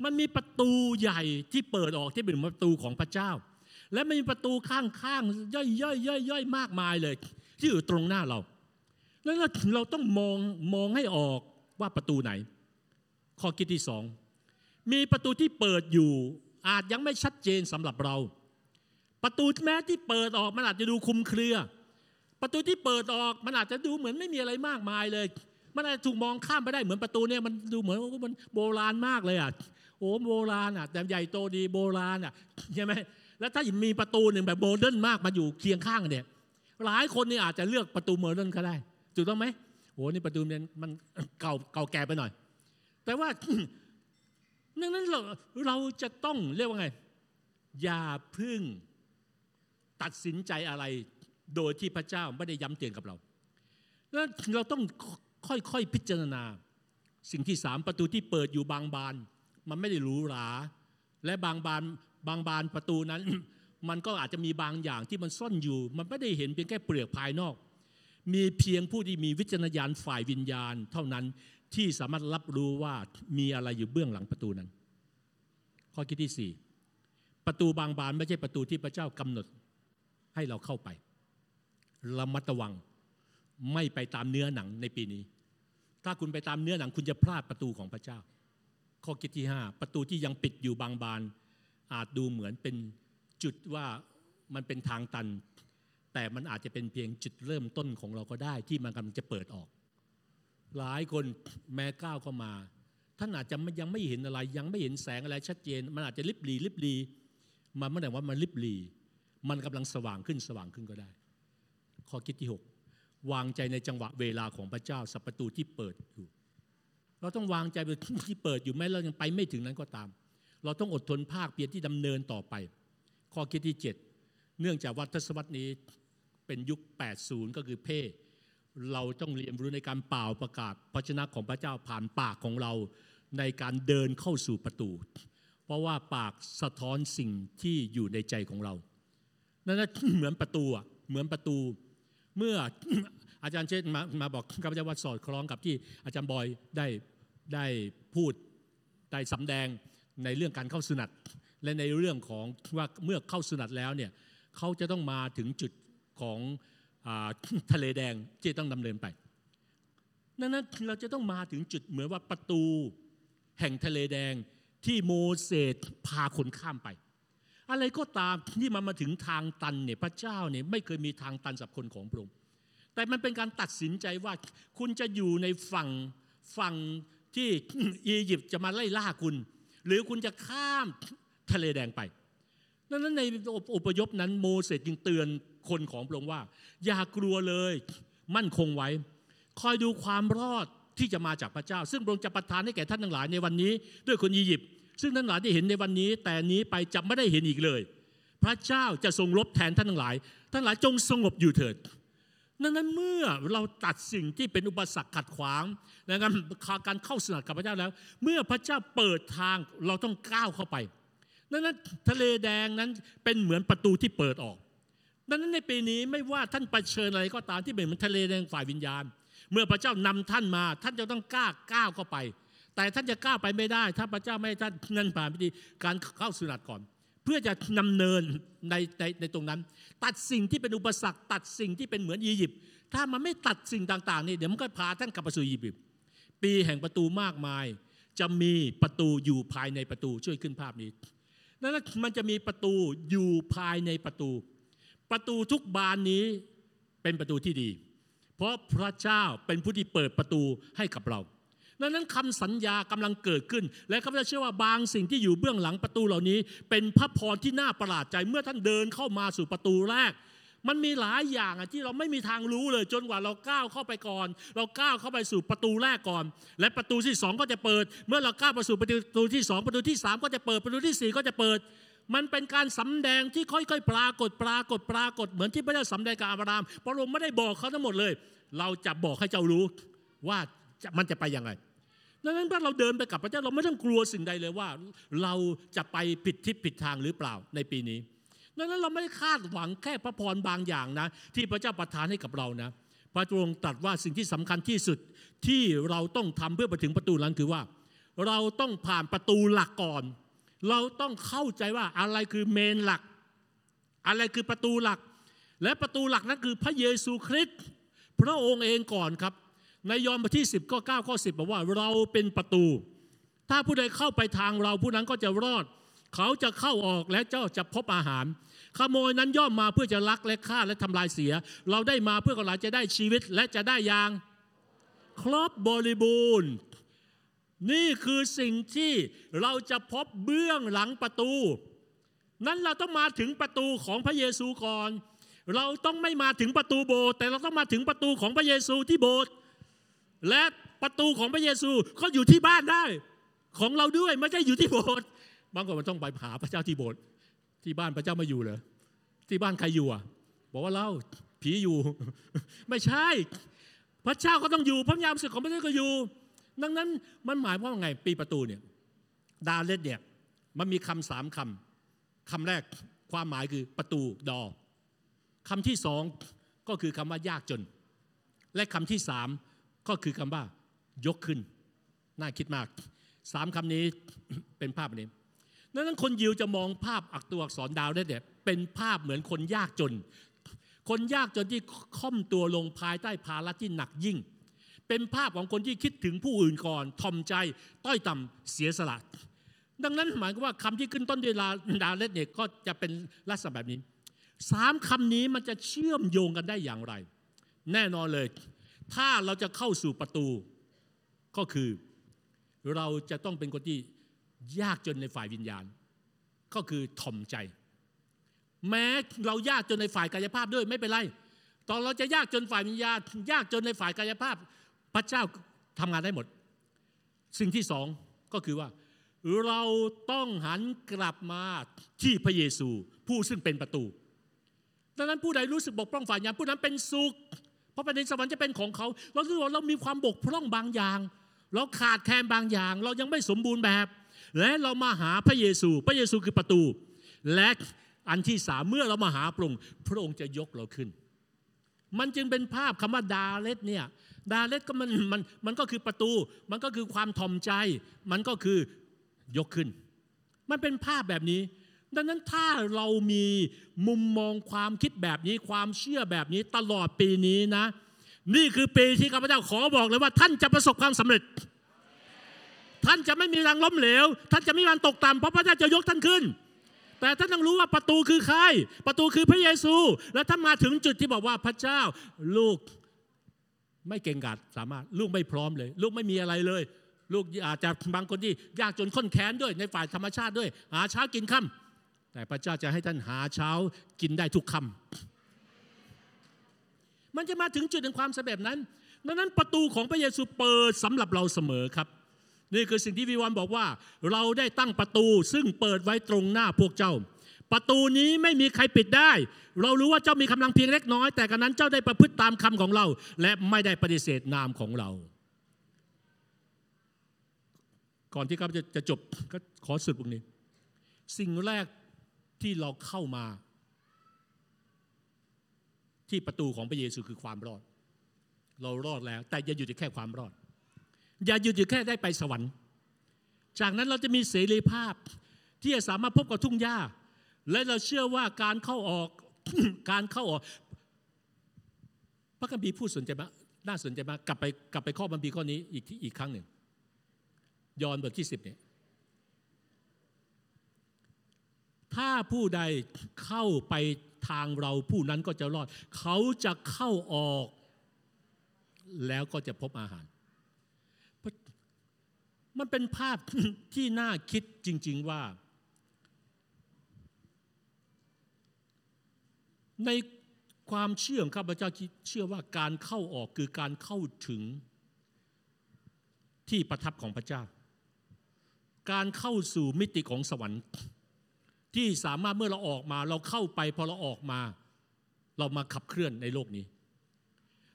มันมีประตูใหญ่ที่เปิดออกที่เป็นประตูของพระเจ้า และมันมีประตูข้างๆย่อยๆย่อยๆมากมายเลย ที่อยู่ตรงหน้าเราแล้วเราต้องมองมองให้ออกว่าประตูไหน ข้อคิดที่สอง มีประตูที่เปิดอยู่ อาจยังไม่ชัดเจนสำหรับเรา ประตูแม้ที่เปิดออกมันอาจจะดูคุมเครือ ประตูที่เปิดออกมันอาจจะดูเหมือนไม่มีอะไรมากมายเลย มันอาจจะถูกมองข้ามไปได้เหมือนประตูเนี่ยมันดูเหมือนว่ามันโบราณมากเลยอะโอ้โบราณอะแต่ใหญ่โตดีโบราณอะใช่ไหมแล้วถ้ามีประตูหนึ่งแบบ modern มากมาอยู่เคียงข้างเนี่ยหลายคนนี่อาจจะเลือกประตู modern ก็ได้ถูกต้องไหมโอ้นี่ประตูเนี่ยมันเก่าเก่าแก่ไปหน่อย แต่ว่า ดังนั้นเราเราจะต้องเรียกว่าไง อย่าพึ่งตัดสินใจอะไร โดยที่พระเจ้าไม่ได้ย้ำเตือนกับเราแล้วเราต้องค่อยๆพิจารณา สิ่งที่สามประตูที่เปิดอยู่บางบาน มันไม่ได้หรูหรา และบางบานบางบานประตูนั้น มันก็อาจจะมีบางอย่างที่มันซ่อนอยู่ มันไม่ได้เห็นเพียงแค่เปลือกภายนอก มีเพียงผู้ที่มีวิจารณญาณฝ่ายวิญญาณ เท่านั้น ที่สามารถรับรู้ว่ามีอะไรอยู่เบื้องหลังประตูนั้น ข้อคิดที่สี่ประตูบางบานไม่ใช่ประตูที่พระเจ้ากำหนดให้เราเข้าไประมัดระวังไม่ไปตามเนื้อหนังในปีนี้ ถ้าคุณไปตามเนื้อหนังคุณจะพลาดประตูของพระเจ้า ข้อคิดที่ห้าประตูที่ยังปิดอยู่บางบาน อาจดูเหมือนเป็นจุดว่ามันเป็นทางตัน แต่มันอาจจะเป็นเพียงจุดเริ่มต้นของเราก็ได้ที่มันกำลังจะเปิดออก หลายคนแม้ก้าวเข้ามา ท่านอาจจะยังไม่เห็นอะไร ยังไม่เห็นแสงอะไรชัดเจน มันอาจจะลิบลีลิบลีมันไม่ได้ว่ามันลิบลีมันกำลังสว่างขึ้นสว่างขึ้นก็ได้ ข้อคิดที่ 6 วางใจในจังหวะเวลาของพระเจ้าสัปประตูที่เปิดอยู่ เราต้องวางใจไปที่เปิดอยู่แม้เรายังไปไม่ถึงนั้นก็ตาม เราต้องอดทนภาคเพียรที่ดำเนินต่อไป ข้อคิดที่ 7 เนื่องจากวัฏศวรรษนี้เป็นยุค 80 ก็คือเพ่ เราต้องเรียนรู้ในการเป่าประกาศพระชนะของพระเจ้าผ่านปากของเราในการเดินเข้าสู่ประตู เพราะว่าปากสะท้อนสิ่งที่อยู่ในใจของเรา นั่นเหมือนประตูอะเหมือนประตู เมื่ออาจารย์เชษมามาบอกข้าพเจ้าว่าสอดคล้องกับที่อาจารย์บอยได้ได้พูดได้สำแดงในเรื่องการเข้าสุนัตและในเรื่องของว่าเมื่อเข้าสุนัตแล้วเนี่ยเขาจะต้องมาถึงจุดของ ทะเลแดงที่ต้องดำเนินไปดังนั้นเราจะต้องมาถึงจุดเหมือนว่าประตูแห่งทะเลแดงที่โมเสสพาคนข้ามไป อะไรก็ตามที่มันมาถึงทางตันเนี่ยพระเจ้าเนี่ยไม่เคยมีทางตันสำหรับคนของพระองค์แต่มันเป็นการตัดสินใจว่าคุณจะอยู่ในฝั่งฝั่งที่อียิปต์จะมาไล่ล่าคุณ หรือคุณจะข้ามทะเลแดงไปดังนั้นในอพยพนั้นโมเสสจึงเตือน คนของพระองค์ว่า อย่ากลัวเลย มั่นคงไว้ คอยดูความรอดที่จะมาจากพระเจ้า ซึ่งพระองค์จะประทานให้แก่ท่านทั้งหลายในวันนี้ ด้วยคนอียิปต์ซึ่งท่านทั้งหลายได้เห็นในวันนี้ แต่นี้ไปจะไม่ได้เห็นอีกเลย พระเจ้าจะทรงลบแทนท่านทั้งหลาย ท่านหลายจงสงบอยู่เถิดดังนั้นเมื่อเราตัดสิ่งที่เป็นอุปสรรคขัดขวางนะครับการเข้าสนัดกับพระเจ้าแล้ว เมื่อพระเจ้าเปิดทางเราต้องก้าวเข้าไปดังนั้นทะเลแดงนั้นเป็นเหมือนประตูที่เปิดออก ดังนั้นในปีนี้ไม่ว่าท่านไปเชิญอะไรก็ตามที่เป็นเหมือนทะเลแดงฝ่ายวิญญาณ เมื่อพระเจ้านำท่านมา ท่านจะต้องกล้าก้าวเข้าไป แต่ท่านจะก้าวไปไม่ได้ ถ้าพระเจ้าไม่ให้ท่านนั่นผ่านพิธีการเข้าสุนัตก่อน เพื่อจะนำเนินในในในตรงนั้น ตัดสิ่งที่เป็นอุปสรรค ตัดสิ่งที่เป็นเหมือนอียิปต์ถ้ามันไม่ตัดสิ่งต่างๆนี่เดี๋ยวมันก็พาท่านกลับไปสู่อียิปต์ปีแห่งประตูมากมาย จะมีประตูอยู่ภายในประตูช่วยขึ้นภาพนี้นั้นมันจะมีประตูอยู่ภายในประตู ประตูทุกบานนี้เป็นประตูที่ดี เพราะพระเจ้าเป็นผู้ที่เปิดประตูให้กับเราดังนั้นคำสัญญากำลังเกิดขึ้น และข้าพเจ้าเชื่อว่าบางสิ่งที่อยู่เบื้องหลังประตูเหล่านี้ เป็นพระพรที่น่าประหลาดใจเมื่อท่านเดินเข้ามาสู่ประตูแรก มันมีหลายอย่างที่เราไม่มีทางรู้เลยจนกว่าเราก้าวเข้าไปก่อน เราก้าวเข้าไปสู่ประตูแรกก่อน และประตูที่สองก็จะเปิด เมื่อเราก้าวไปสู่ประตูที่สองประตูที่สามก็จะเปิดประตูที่สี่ก็จะเปิด มันเป็นการสำแดงที่ค่อยๆ ปรากฏปรากฏปรากฏเหมือนที่พระเจ้าสำแดงกับอับรามพระองค์ไม่ได้บอกเขาทั้งหมดเลย เราจะบอกให้เจ้ารู้ว่ามันจะไปยังไงดังนั้นถ้าเราเดินไปกับพระเจ้าเราไม่ต้องกลัวสิ่งใดเลยว่า เราจะไปผิดทิศผิดทางหรือเปล่าในปีนี้ดังนั้นเราไม่ได้คาดหวังแค่พระพรบางอย่างนะ ที่พระเจ้าประทานให้กับเรานะพระองค์ตรัสว่าสิ่งที่สำคัญที่สุดที่เราต้องทำเพื่อไปถึงประตูนั้นคือว่า เราต้องผ่านประตูหลักก่อน เราต้องเข้าใจว่าอะไรคือเมนหลัก อะไรคือประตูหลัก และประตูหลักนั้นคือพระเยซูคริสต์พระองค์เองก่อนครับ ในยอห์นบทที่ 10ก็9ข้อ10บอกว่าเราเป็นประตู ถ้าผู้ใดเข้าไปทางเราผู้นั้นก็จะรอด เขาจะเข้าออกและเจ้าจะพบอาหาร ขโมยนั้นย่อมมาเพื่อจะลักและฆ่าและทำลายเสีย เราได้มาเพื่อเราจะได้ชีวิตและจะได้อย่างครบบริบูรณ์ นี่คือสิ่งที่เราจะพบเบื้องหลังประตู นั้นเราต้องมาถึงประตูของพระเยซูก่อน เราต้องไม่มาถึงประตูโบสถ์แต่เราต้องมาถึงประตูของพระเยซูที่โบสถ์และประตูของพระเยซูก็อยู่ที่บ้านได้ ของเราด้วยไม่ใช่อยู่ที่โบสถ์บางคนมันต้องไปหาพระเจ้าที่โบสถ์ที่บ้านพระเจ้าไม่อยู่เหรอที่บ้านใครอยู่อะบอกว่าเราผีอยู่ ไม่ใช่ พระเจ้าก็ต้องอยู่พระยามสึกของพระเจ้าก็อยู่ ดังนั้นมันหมายว่าไงปีประตูเนี่ยดาเลตเนี่ยมันมีคำสามคำคำแรกความหมายคือประตูดอคำที่สองก็คือคำว่ายากจน และคำที่สามก็คือคำว่ายกขึ้น น่าคิดมากสามคำนี้เป็นภาพนี้ดังนั้นคนยิวจะมองภาพอักตัวอักษรดาวได้เนี่ยเป็นภาพเหมือนคนยากจน คนยากจนที่ค่อมตัวลงภายใต้ภาระที่หนักยิ่ง เป็นภาพของคนที่คิดถึงผู้อื่นก่อนทอมใจต้อยต่ำเสียสละ ดังนั้นหมายความว่าคำที่ขึ้นต้นด้วยดาเลตเนี่ยก็จะเป็นลักษณะแบบนี้สามคำนี้มันจะเชื่อมโยงกันได้อย่างไร แน่นอนเลย ถ้าเราจะเข้าสู่ประตู ก็คือ เราจะต้องเป็นคนที่ยากจนในฝ่ายวิญญาณ ก็คือถ่อมใจ แม้เรายากจนในฝ่ายกายภาพด้วยไม่เป็นไร ตอนเราจะยากจนฝ่ายวิญญาณ ยากจนในฝ่ายกายภาพ พระเจ้าทำงานได้หมด สิ่งที่สองก็คือว่า เราต้องหันกลับมาที่พระเยซู ผู้ซึ่งเป็นประตู ดังนั้นผู้ใดรู้สึกบกพร่องฝ่ายวิญญาณผู้นั้นเป็นสุข เพราะแผ่นดินสวรรค์จะเป็นของเขา เรารู้ว่าเรามีความบกพร่องบางอย่าง เราขาดแคลนบางอย่าง เรายังไม่สมบูรณ์แบบ และเรามาหาพระเยซู พระเยซูคือประตู และอันที่สามเมื่อเรามาหาพระองค์พระองค์จะยกเราขึ้น มันจึงเป็นภาพคำว่าดาเลตเนี่ย ดาเลตก็มันมันมันก็คือประตู มันก็คือความทอมใจ มันก็คือยกขึ้น มันเป็นภาพแบบนี้ ดังนั้นถ้าเรามีมุมมองความคิดแบบนี้ ความเชื่อแบบนี้ตลอดปีนี้นะ นี่คือปีที่ข้าพเจ้าขอบอกเลยว่า ท่านจะประสบความสำเร็จ ท่านจะไม่มีรังล้มเหลว ท่านจะไม่มีวันตกต่ำเพราะพระเจ้าจะยกท่านขึ้นแต่ท่านต้องรู้ว่าประตูคือใคร ประตูคือพระเยซู และถ้านมาถึงจุดที่บอกว่าพระเจ้าลูก ไม่เก่งกาจสามารถลูกไม่พร้อมเลย ลูกไม่มีอะไรเลย ลูกอาจจะบางคนที่ยากจนข้นแค้นด้วยในฝ่ายธรรมชาติด้วย หาเช้ากินค่ำแต่พระเจ้าจะให้ท่านหาเช้ากินได้ทุกค่ำมันจะมาถึงจุดแห่งความสำเร็จนั้นดังนั้นประตูของพระเยซูเปิดสำหรับเราเสมอครับ นี่คือสิ่งที่วิวันบอกว่า เราได้ตั้งประตูซึ่งเปิดไว้ตรงหน้าพวกเจ้า ประตูนี้ไม่มีใครปิดได้ เรารู้ว่าเจ้ามีกำลังเพียงเล็กน้อย แต่กันนั้นเจ้าได้ประพฤติตามคำของเรา และไม่ได้ปฏิเสธนามของเรา ก่อนที่ครับจะจะจบก็ขอสุดตรงนี้ สิ่งแรกที่เราเข้ามา ที่ประตูของพระเยซูคือความรอด เรารอดแล้ว แต่อย่าหยุดอยู่แค่ความรอด อย่าหยุดอยู่แค่ได้ไปสวรรค์ จากนั้นเราจะมีเสรีภาพที่จะสามารถพบกับทุ่งหญ้า และเราเชื่อว่าการเข้าออกการเข้าออก พระคัมภีร์พูดสนใจมากน่าสนใจมากกลับไปกลับไปข้อบัมพีข้อนี้อีกที่อีกครั้งหนึ่ง ยอห์นบทที่สิบเนี่ยถ้าผู้ใดเข้าไปทางเราผู้นั้นก็จะรอด เขาจะเข้าออก แล้วก็จะพบอาหาร มันเป็นภาพที่น่าคิดจริง ๆว่า ในความเชื่อของข้าพเจ้าคิดเชื่อว่าการเข้าออกคือการเข้าถึงที่ประทับของพระเจ้า การเข้าสู่มิติของสวรรค์ ที่สามารถเมื่อเราออกมาเราเข้าไปพอเราออกมา เรามาขับเคลื่อนในโลกนี้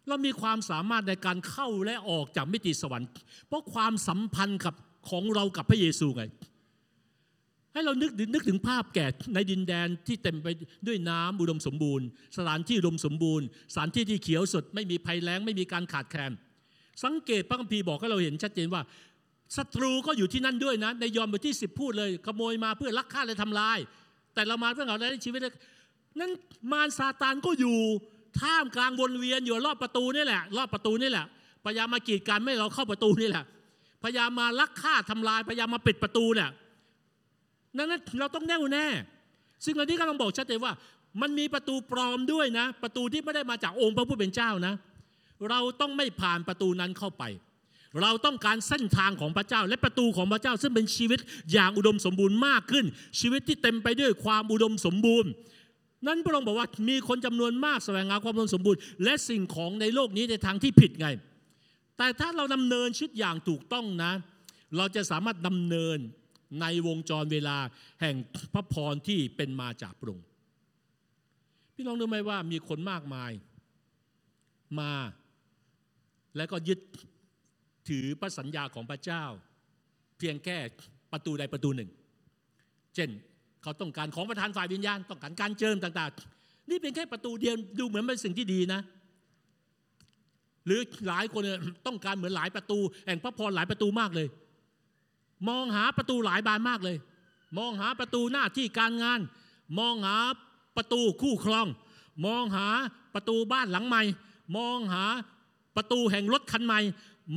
เรามีความสามารถในการเข้าและออกจากมิติสวรรค์ เพราะความสัมพันธ์กับของเรากับพระเยซูไง ให้เรานึกนึกถึงภาพแก่ในดินแดนที่เต็มไปด้วยน้ำอุดมสมบูรณ์ สถานที่อุดมสมบูรณ์ สถานที่ที่เขียวสดไม่มีภัยแล้งไม่มีการขาดแคลน สังเกตพระคัมภีร์บอกให้เราเห็นชัดเจนว่าศัตรูก็อยู่ที่นั่นด้วยนะ ในยอห์นบทที่ 10 พูดเลย ขโมยมาเพื่อลักฆ่าและทำลาย แต่เรามาเพื่อเอาได้ชีวิตนั้นมารซาตานก็อยู่ท่ามกลางวนเวียนอยู่รอบประตูนี่แหละรอบประตูนี่แหละพยายามมากีดกันไม่เราเข้าประตูนี่แหละพยายามมาลักฆ่าทำลายพยายามมาปิดประตูเนี่ย นั้นเราต้องแน่วแน่ ซึ่งอันนี้ก็ต้องบอกชัดเจนว่า มันมีประตูปลอมด้วยนะ ประตูที่ไม่ได้มาจากองค์พระผู้เป็นเจ้านะ เราต้องไม่ผ่านประตูนั้นเข้าไป เราต้องการเส้นทางของพระเจ้า และประตูของพระเจ้า ซึ่งเป็นชีวิตอย่างอุดมสมบูรณ์มากขึ้น ชีวิตที่เต็มไปด้วยความอุดมสมบูรณ์ นั้นพระองค์บอกว่ามีคนจำนวนมากแสวงหาความอุดมสมบูรณ์และสิ่งของในโลกนี้ในทางที่ผิดไง แต่ถ้าเราดำเนินชีวิตอย่างถูกต้องนะ เราจะสามารถดำเนิน ในวงจรเวลาแห่งพระพรที่เป็นมาจากพระองค์พี่น้องรู้ไหมว่ามีคนมากมายมา แล้วก็ยึดถือพระสัญญาของพระเจ้า เพียงแค่ประตูใดประตูหนึ่ง เช่นเขาต้องการของประธานฝ่ายวิญญาณ ต้องการการเจิมต่าง ๆ นี่เป็นแค่ประตูเดียวดูเหมือนเป็นสิ่งที่ดีนะ หรือหลายคนต้องการเหมือนหลายประตู แห่งพระพรหลายประตูมากเลย มองหาประตูหลายบานมากเลย มองหาประตูหน้าที่การงาน มองหาประตูคู่ครอง มองหาประตูบ้านหลังใหม่ มองหาประตูแห่งรถคันใหม่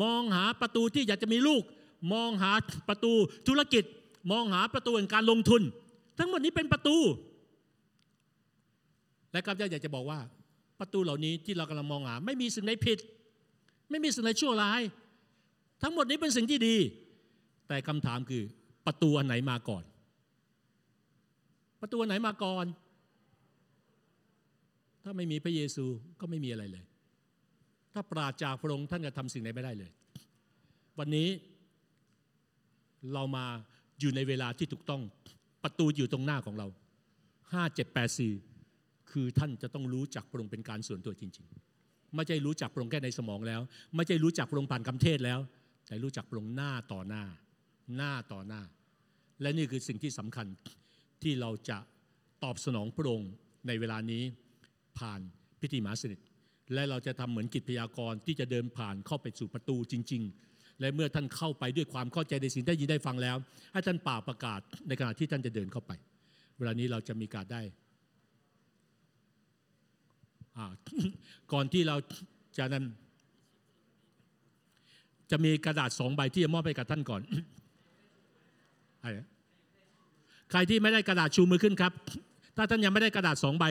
มองหาประตูที่อยากจะมีลูก มองหาประตูธุรกิจ มองหาประตูแห่งการลงทุน ทั้งหมดนี้เป็นประตู และข้าพเจ้าอยากจะบอกว่า ประตูเหล่านี้ที่เรากำลังมองหา ไม่มีสิ่งใดผิด ไม่มีสิ่งใดชั่วร้าย ทั้งหมดนี้เป็นสิ่งที่ดี แต่คำถามคือประตูอันไหนมาก่อน ประตูอันไหนมาก่อน ถ้าไม่มีพระเยซูก็ไม่มีอะไรเลย ถ้าปราจากพระองค์ท่านจะทำสิ่งไหนไม่ได้เลย วันนี้เรามาอยู่ในเวลาที่ถูกต้องประตูอยู่ตรงหน้าของเราห้าเจ็ดแปดสี่คือท่านจะต้องรู้จักพระองค์เป็นการส่วนตัวจริง ๆ ไม่ใช่รู้จักพระองค์แค่ในสมองแล้ว ไม่ใช่รู้จักพระองค์ผ่านคำเทศแล้ว แต่รู้จักพระองค์หน้าต่อหน้า หน้าต่อหน้า และนี่คือสิ่งที่สำคัญที่เราจะตอบสนองพระองค์ในเวลานี้ผ่านพิธีมหาสนิทและเราจะทำเหมือนกิจพยากรณ์ที่จะเดินผ่านเข้าไปสู่ประตูจริง ๆ และเมื่อท่านเข้าไปด้วยความเข้าใจในสิ่งได้ยินได้ฟังแล้ว ให้ท่านป่าประกาศในขณะที่ท่านจะเดินเข้าไป เวลานี้เราจะมีการได้ก่อนที่เราจะนั้นจะมีกระดาษสองใบที่จะมอบให้กับท่านก่อน ใครที่ไม่ได้กระดาษชูมือขึ้นครับ ถ้าท่านยังไม่ได้กระดาษสองใบ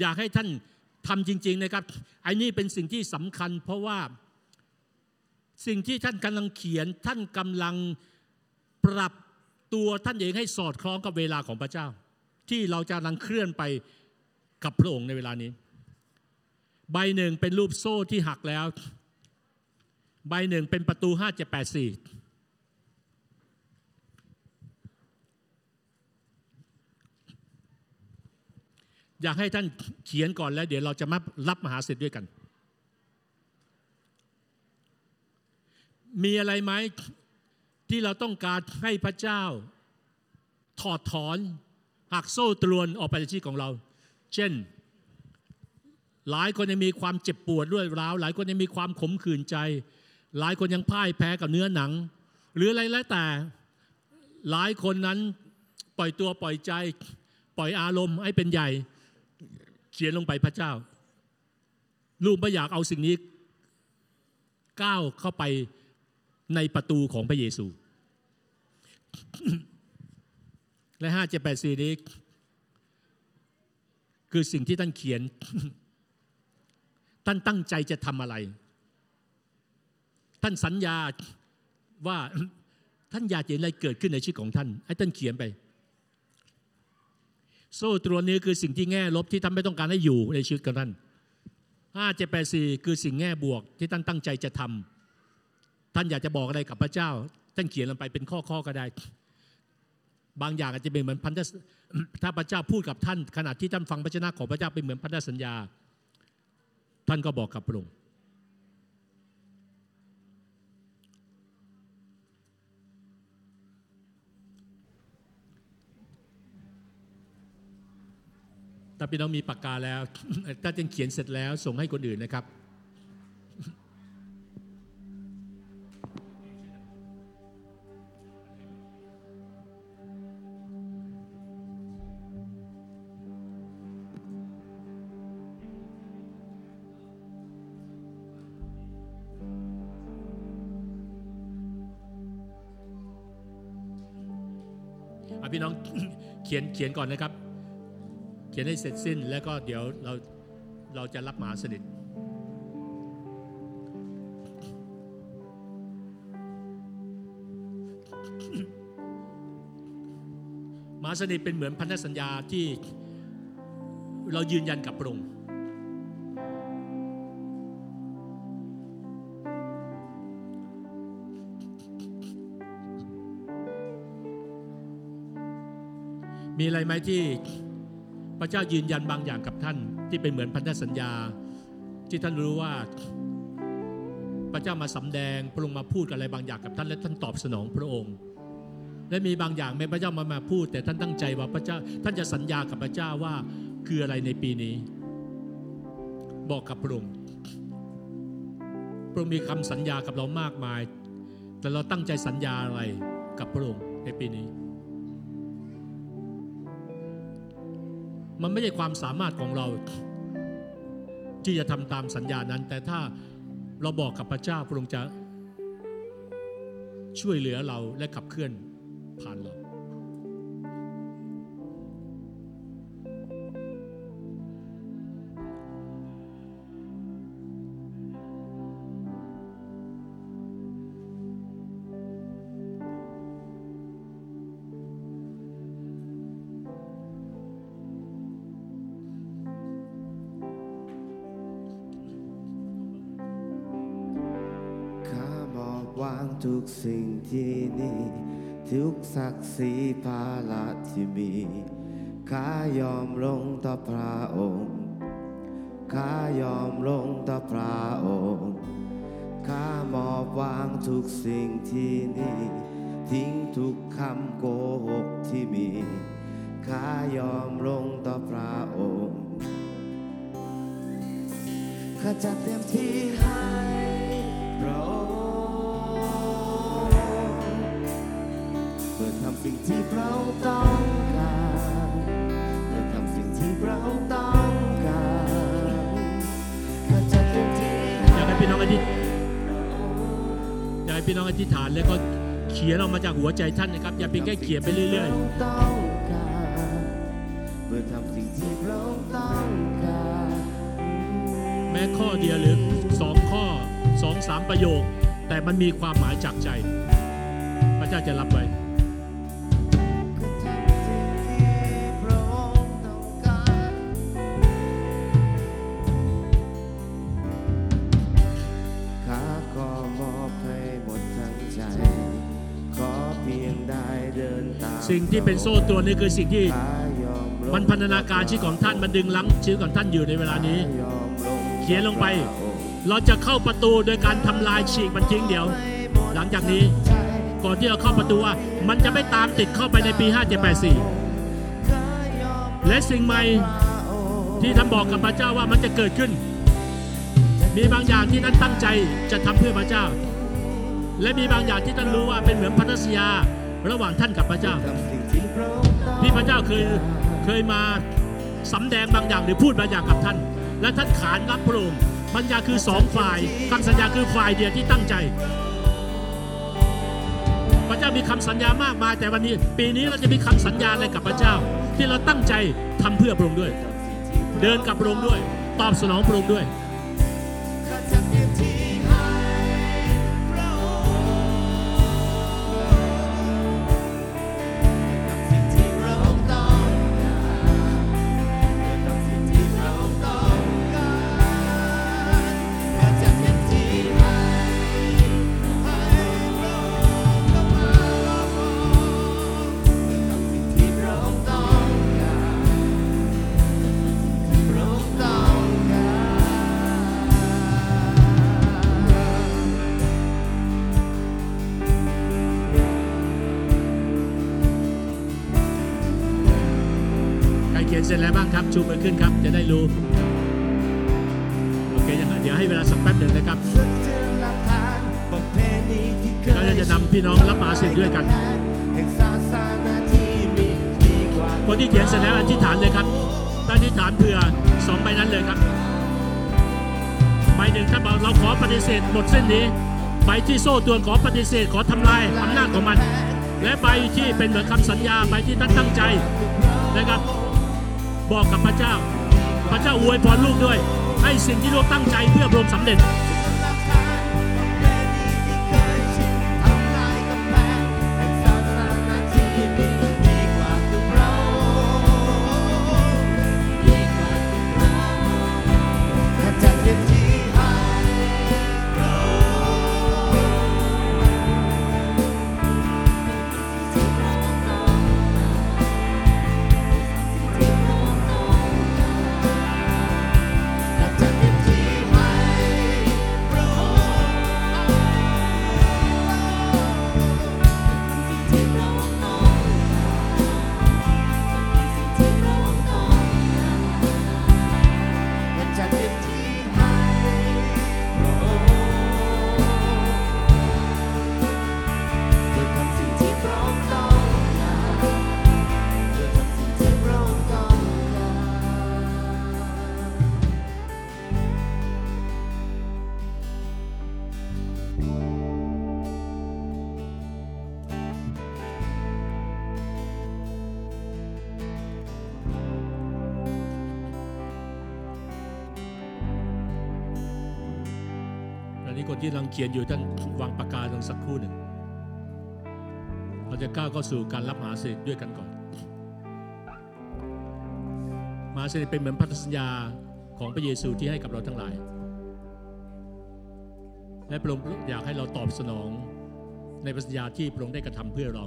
อยากให้ท่านทำจริง ๆ นะครับไอ้นี่เป็นสิ่งที่สำคัญ เพราะว่าสิ่งที่ท่านกำลังเขียน ท่านกำลังปรับตัวท่านเองให้สอดคล้องกับเวลาของพระเจ้า ที่เราจะกำลังเคลื่อนไปกับพระองค์ในเวลานี้ ใบหนึ่งเป็นรูปโซ่ที่หักแล้ว ใบหนึ่งเป็นประตู 5784 อยากให้ท่านเขียนก่อนแล้ว เดี๋ยวเราจะมารับมหาสิทธิ์ด้วยกัน มีอะไรไหมที่เราต้องการให้พระเจ้า ถอดถอนหักโซ่ตรวนออกไปจากชีวิตของเรา เช่น หลายคนยังมีความเจ็บปวดด้วยร้าว หลายคนยังมีความขมขื่นใจ หลายคนยังพ่ายแพ้กับเนื้อหนัง หรืออะไรแล้วแต่ หลายคนนั้นปล่อยตัวปล่อยใจ ปล่อยอารมณ์ให้เป็นใหญ่ เขียนลงไปพระเจ้า ลูกไม่อยากเอาสิ่งนี้ ก้าวเข้าไปในประตูของพระเยซู และห้าเจ็ดแปดสี่นี้ คือสิ่งที่ท่านเขียน ท่านตั้งใจจะทำอะไร ท่านสัญญาว่าท่านอยากเห็นอะไรเกิดขึ้นในชีวิตของท่าน ให้ท่านเขียนไป โซ่ตรวนนี้คือสิ่งที่แง่ลบที่ท่านไม่ต้องการให้อยู่ในชีวิตของท่านห้าเจ็ดแปดสี่คือสิ่งแง่บวกที่ท่านตั้งใจจะทำท่านอยากจะบอกอะไรกับพระเจ้า ท่านเขียนลงไปเป็นข้อข้อก็ได้ บางอย่างอาจจะเป็นเหมือนพันธถ้าพระเจ้าพูดกับท่าน ขณะที่ท่านฟังพระชนะของพระเจ้าเป็นเหมือนพันธสัญญา ท่านก็บอกกับพระองค์ ถ้าพี่น้องมีปากกาแล้ว ถ้าจะเขียนเสร็จแล้วส่งให้คนอื่นนะครับอะพี่น้องเขียนเขียนก่อนนะครับเขียนให้เสร็จสิ้นแล้วก็เดี๋ยวเราเราจะรับมหาสนิทมหาสนิทเป็นเหมือนพันธสัญญาที่เรายืนยันกับพระองค์มีอะไรไหมที่ พระเจ้ายืนยันบางอย่างกับท่านที่เป็นเหมือนพันธสัญญา ที่ท่านรู้ว่า พระเจ้ามาสำแดงพระองค์มาพูดอะไรบางอย่างกับท่านและท่านตอบสนองพระองค์ และมีบางอย่างแม้พระเจ้ามามาพูด แต่ท่านตั้งใจว่าพระเจ้าท่านจะสัญญากับพระเจ้าว่าคืออะไรในปีนี้ บอกกับพระองค์พระองค์มีคำสัญญากับเรามากมาย แต่เราตั้งใจสัญญาอะไรกับพระองค์ในปีนี้ มันไม่ใช่ความสามารถของเรา ที่จะทำตามสัญญานั้น แต่ถ้าเราบอกกับพระเจ้าพระองค์จะช่วยเหลือเราและขับเคลื่อนผ่านเรา สิ่งที่นี่ทุกศักดิ์ศรีภาระที่มีข้ายอมลงต่อพระองค์ข้ายอมลงต่อพระองค์ข้ามอบวางทุกสิ่งที่นี่ทิ้งทุกคำโกหกที่มีข้ายอมลงต่อพระองค์ข้าจะเต็มที่ให้พระองค์ สิ่งที่พระองค์ต้องการเพื่อทำสิ่งที่พระองค์ต้องการข้าจะเต็มที่อยากให้พี่น้องอธิษฐานอยากให้พี่น้องอธิษฐานแล้วก็เขียนออกมาจากหัวใจท่านนะครับ อย่าเพียงแค่เขียนไปเรื่อยๆต้องการเพื่อทำสิ่งที่พระองค์ต้องการแม้ข้อเดียวหรือสองข้อสองสามประโยค แต่มันมีความหมายจากใจ พระเจ้าจะรับไว้ สิ่งที่เป็นโซ่ตัวนี้คือสิ่งที่มันพันธนาการชีวิตของท่านมันดึงลังชีวิตของท่านอยู่ในเวลานี้ เขียนลงไป เราจะเข้าประตูโดยการทำลายฉีกมันทิ้งเดี๋ยว หลังจากนี้ก่อนที่เราเข้าประตูว่ามันจะไม่ตามติดเข้าไปในปี5784 และสิ่งใหม่ที่ท่านบอกกับพระเจ้าว่ามันจะเกิดขึ้น มีบางอย่างที่ท่านตั้งใจจะทำเพื่อพระเจ้า และมีบางอย่างที่ท่านรู้ว่าเป็นเหมือนพันธสัญญา ระหว่างท่านกับพระเจ้าทำสิ่งที่พระองค์ต้องที่พระเจ้าเคยเคยมาสำแดงบางอย่างหรือพูดบางอย่างกับท่าน และท่านขานรับพระองค์ปัญญาคือสองฝ่ายคำสัญญาคือฝ่ายเดียวที่ตั้งใจ พระเจ้ามีคำสัญญามากมายแต่วันนี้ ปีนี้เราจะมีคำสัญญาอะไรกับพระเจ้า ที่เราตั้งใจทำเพื่อพระองค์ด้วย เดินกับพระองค์ด้วย ตอบสนองพระองค์ด้วย เสธหมดเส้นนี้ใบที่โซ่ตรวนขอปฏิเสธขอทำลายอำนาจของมัน และใบที่เป็นเหมือนคำสัญญาใบที่ท่านตั้งใจนะครับ บอกกับพระเจ้า พระเจ้าอวยพรลูกด้วย ให้สิ่งที่ลูกตั้งใจเพื่อพระองค์สำเร็จ เขียนอยู่ท่านวางปากกาลงสักครู่หนึ่ง เราจะก้าวเข้าสู่การรับมหาเสด็จด้วยกันก่อนมหาเสด็จเป็นเหมือนพันธสัญญาของพระเยซูที่ให้กับเราทั้งหลาย และพระองค์อยากให้เราตอบสนองในพันธสัญญาที่พระองค์ได้กระทำเพื่อเรา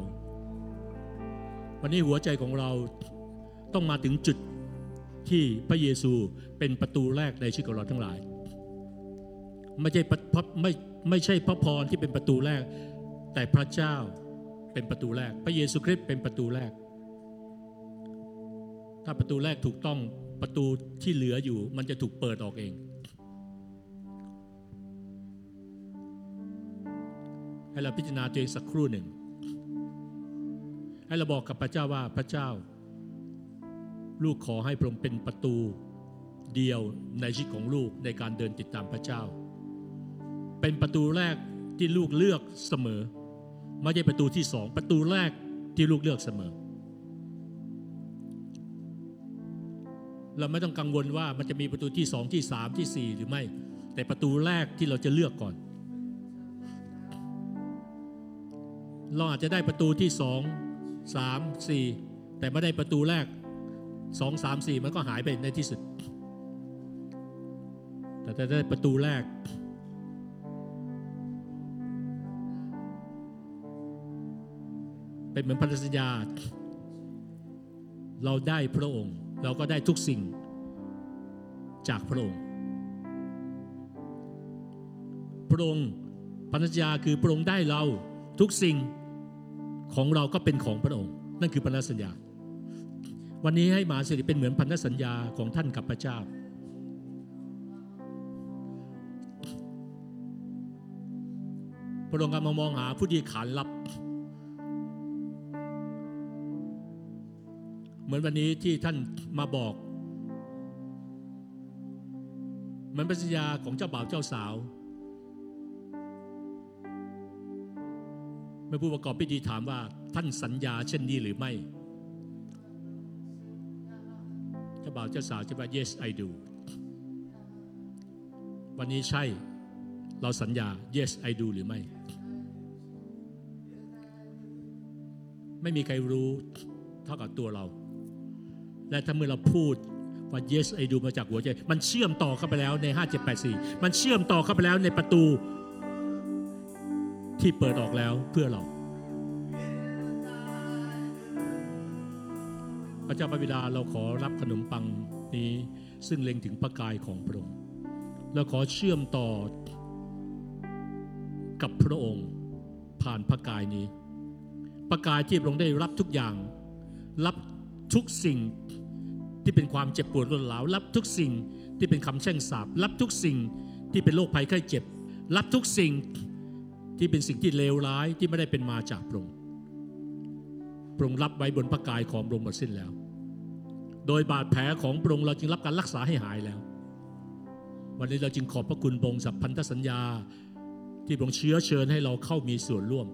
วันนี้หัวใจของเราต้องมาถึงจุดที่พระเยซูเป็นประตูแรกในชีวิตของเราทั้งหลาย ไม่ใช่พระพระไม่ ไม่ใช่พระพรที่เป็นประตูแรก แต่พระเจ้าเป็นประตูแรก พระเยซูคริสต์เป็นประตูแรก ถ้าประตูแรกถูกต้องประตูที่เหลืออยู่ มันจะถูกเปิดออกเอง ให้เราพิจารณาตัวเองสักครู่หนึ่ง ให้เราบอกกับพระเจ้าว่าพระเจ้า ลูกขอให้พระองค์เป็นประตูเดียวในชีวิตของลูกในการเดินติดตามพระเจ้า เป็นประตูแรกที่ลูกเลือกเสมอ ไม่ใช่ประตูที่สองประตูแรกที่ลูกเลือกเสมอ เราไม่ต้องกังวลว่ามันจะมีประตูที่สองที่สามที่สี่หรือไม่ แต่ประตูแรกที่เราจะเลือกก่อน เราอาจจะได้ประตูที่สองสามสี่แต่ไม่ได้ประตูแรกสองสามสี่มันก็หายไปในที่สุด แต่ถ้าได้ประตูแรก เป็นเหมือนพันธสัญญาเราได้พระองค์ เราก็ได้ทุกสิ่งจากพระองค์ พระองค์พันธสัญญาคือพระองค์ได้เราทุกสิ่งของเราก็เป็นของพระองค์ นั่นคือพันธสัญญา วันนี้ให้มาสิริเป็นเหมือนพันธสัญญาของท่านกับพระเจ้า พระองค์กำลังมองหาผู้ที่ขานรับ เหมือนวันนี้ที่ท่านมาบอกเหมือนพันธสัญญาของเจ้าบ่าวเจ้าสาว เมื่อผู้ประกอบพิธีถามว่าท่านสัญญาเช่นนี้หรือไม่ เจ้าบ่าวเจ้าสาวจะว่า yes I do วันนี้ใช่เราสัญญา yes I do หรือไม่ ไม่มีใครรู้เท่ากับตัวเรา และถ้าเมื่อเราพูดว่า yes I do มาจากหัวใจ มันเชื่อมต่อเข้าไปแล้วใน 5784 มันเชื่อมต่อเข้าไปแล้วในประตูที่เปิดออกแล้วเพื่อเราพระเจ้าพระบิดาเราขอรับขนมปังนี้ซึ่งเล็งถึงพระกายของพระองค์เราขอเชื่อมต่อกับพระองค์ผ่านพระกายนี้ พระกายที่พระองค์ได้รับทุกอย่าง รับทุกสิ่ง ที่เป็นความเจ็บปวดรวดร้าวรับทุกสิ่งที่เป็นคำแช่งสาปรับทุกสิ่งที่เป็นโรคภัยไข้เจ็บ รับทุกสิ่งที่เป็นสิ่งที่เลวร้ายที่ไม่ได้เป็นมาจากพระองค์พระองค์รับไว้บนพระกายของพระองค์หมดสิ้นแล้ว โดยบาดแผลของพระองค์เราจึงรับการรักษาให้หายแล้ว วันนี้เราจึงขอบพระคุณพระองค์สัพพันธสัญญา ที่พระองค์เชื้อเชิญให้เราเข้ามีส่วนร่วม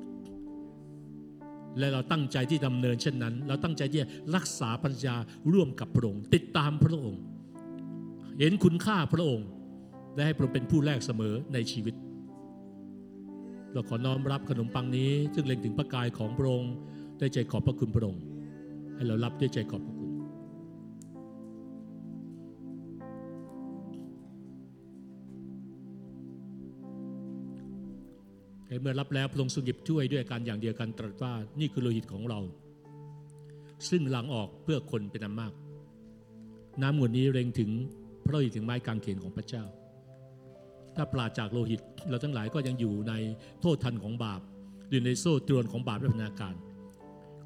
และเราตั้งใจที่ดำเนินเช่นนั้น เราตั้งใจที่จะรักษาปัญญาร่วมกับพระองค์ ติดตามพระองค์ เห็นคุณค่าพระองค์และให้พระองค์เป็นผู้แรกเสมอในชีวิต เราขอน้อมรับขนมปังนี้ ซึ่งเล็งถึงพระกายของพระองค์ด้วยใจขอบพระคุณพระองค์ให้เรารับด้วยใจขอบ เมื่อรับแล้วพระองค์ทรงหยิบถ้วยด้วยการอย่างเดียวกันตรัสว่านี่คือโลหิตของเรา ซึ่งหลังออกเพื่อคนเป็นอันมาก น้ำมวลนี้เร็งถึงพระโลหิตถึงไม้กางเขนของพระเจ้า ถ้าปราศจากโลหิตเราทั้งหลายก็ยังอยู่ในโทษทันของบาปอยู่ในโซ่ตรวนของบาปและพันนาการ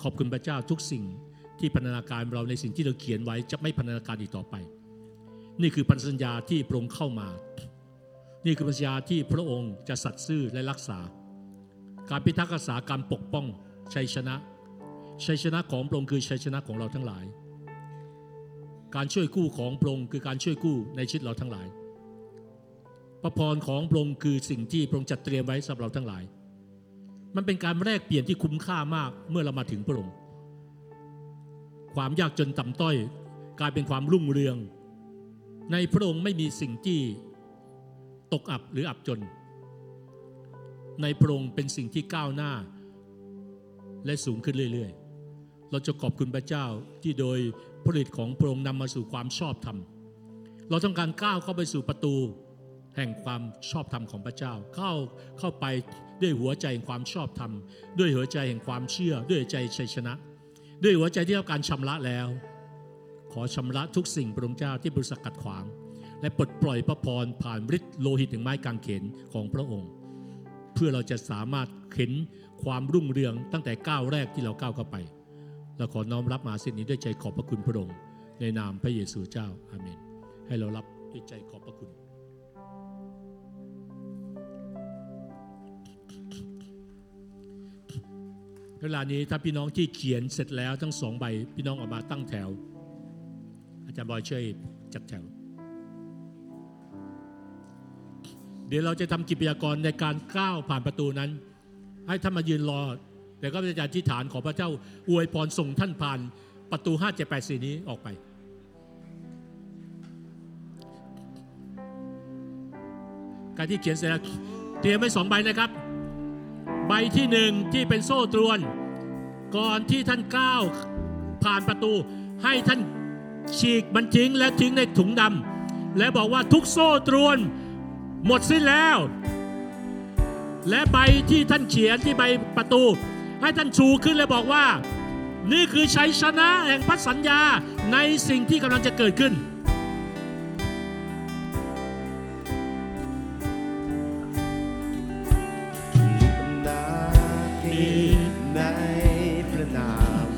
ขอบคุณพระเจ้าทุกสิ่งที่พันธนาการเราในสิ่งที่เราเขียนไว้จะไม่พันธนาการอีกต่อไป นี่คือพันธสัญญาที่พระองค์เข้ามา นี่คือพันธสัญญาที่พระองค์จะสัตย์ซื่อและรักษา การพิทักษ์รักษาการปกป้องชัยชนะ ชัยชนะของพระองค์คือชัยชนะของเราทั้งหลาย การช่วยกู้ของพระองค์คือการช่วยกู้ในชีวิตเราทั้งหลาย พระพรของพระองค์คือสิ่งที่พระองค์จัดเตรียมไว้สำหรับเราทั้งหลาย มันเป็นการแลกเปลี่ยนที่คุ้มค่ามากเมื่อเรามาถึงพระองค์ ความยากจนต่ำต้อยกลายเป็นความรุ่งเรือง ในพระองค์ไม่มีสิ่งที่ตกอับหรืออับจน ในพระองค์เป็นสิ่งที่ก้าวหน้า และสูงขึ้นเรื่อยๆ เราจะขอบคุณพระเจ้าที่โดยผลิตของพระองค์นำมาสู่ความชอบธรรม เราต้องการก้าวเข้าไปสู่ประตูแห่งความชอบธรรมของพระเจ้า เข้าเข้าไปด้วยหัวใจแห่งความชอบธรรม ด้วยหัวใจแห่งความเชื่อ ด้วยใจชัยชนะ ด้วยหัวใจที่รับการชำระแล้ว ขอชำระทุกสิ่งพระองค์เจ้าที่บริสกัดขวาง และปลดปล่อยพระพรผ่านฤทธิ์โลหิตถึงไม้กางเขนของพระองค์ เพื่อเราจะสามารถเห็นความรุ่งเรืองตั้งแต่ก้าวแรกที่เราก้าวเข้าไปเราขอน้อมรับมาสิ่งนี้ด้วยใจขอบพระคุณพระองค์ในนามพระเยซูเจ้าอาเมน ให้เรารับด้วยใจขอบพระคุณเวลานี้ถ้าพี่น้องที่เขียนเสร็จแล้วทั้งสองใบ พี่น้องออกมาตั้งแถว อาจารย์บอยช่วยจัดแถว เดี๋ยวเราจะทำกิจยากรในการก้าวผ่านประตูนั้น ให้ท่านมายืนรอ แต่ก็จะอธิษฐานขอพระเจ้าอวยพรส่งท่านผ่านประตู5 7 8 4นี้ออกไปการที่เขียนเสร็จแล้วเตรียมไว้สองใบนะครับ ใบที่หนึ่งที่เป็นโซ่ตรวน ก่อนที่ท่านก้าวผ่านประตู ให้ท่านฉีกมันทิ้งและทิ้งในถุงดำและบอกว่าทุกโซ่ตรวน หมดสิ้นแล้ว และใบที่ท่านเขียนที่ใบประตู ให้ท่านชูขึ้นและบอกว่า นี่คือชัยชนะแห่งพันสัญญาในสิ่งที่กำลังจะเกิดขึ้น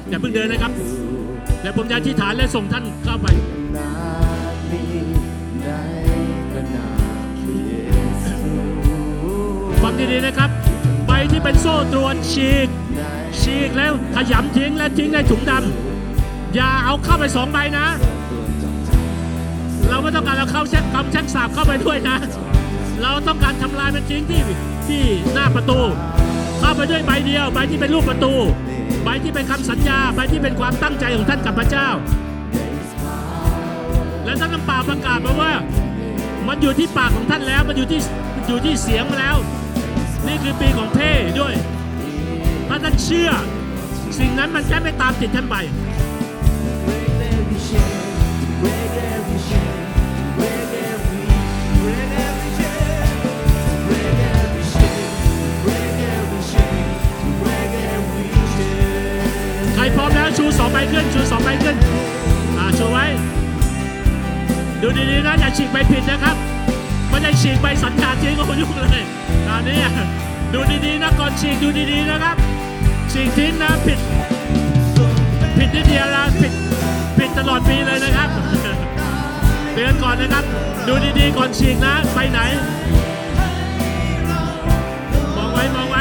อย่าเพิ่งเดินนะครับ และผมจะอธิษฐานและส่งท่านเข้าไป ฟังดีๆนะครับ ใบที่เป็นโซ่ตรวนฉีก ฉีกแล้วขยำทิ้งและทิ้งในถุงดำอย่าเอาเข้าไปสองใบนะ เราไม่ต้องการเอาเข้าแช่คำแช่งสาบเข้าไปด้วยนะ เราต้องการทำลายมันทิ้งที่ที่หน้าประตู เข้าไปด้วยใบเดียว ใบที่เป็นรูปประตู ใบที่เป็นคำสัญญา ใบที่เป็นความตั้งใจของท่านกับพระเจ้า และท่านต้องป่าประกาศมาว่า มันอยู่ที่ปากของท่านแล้ว มันอยู่ที่อยู่ที่เสียงแล้ว นี่คือปีของเพ่ด้วย ถ้าท่านเชื่อ สิ่งนั้นมันแค่ไม่ตามติดท่านไป ใครพร้อมแล้วชูสองใบขึ้น ชูสองใบขึ้น อ่าชูไว้ ดูดีๆนะอย่าฉีกใบผิดนะครับ ไม่ได้ฉีกใบสัญญาจริงก็ยุ่งเลยตอนนี้ดูดีๆนะก่อนฉีกดูดีๆนะครับ ฉีกทิ้งนะผิด ผิดนิดเดียวละผิดผิดตลอดปีเลยนะครับเตือนก่อนนะครับ ดูดีๆก่อนฉีกนะไปไหนมองไว้มองไว้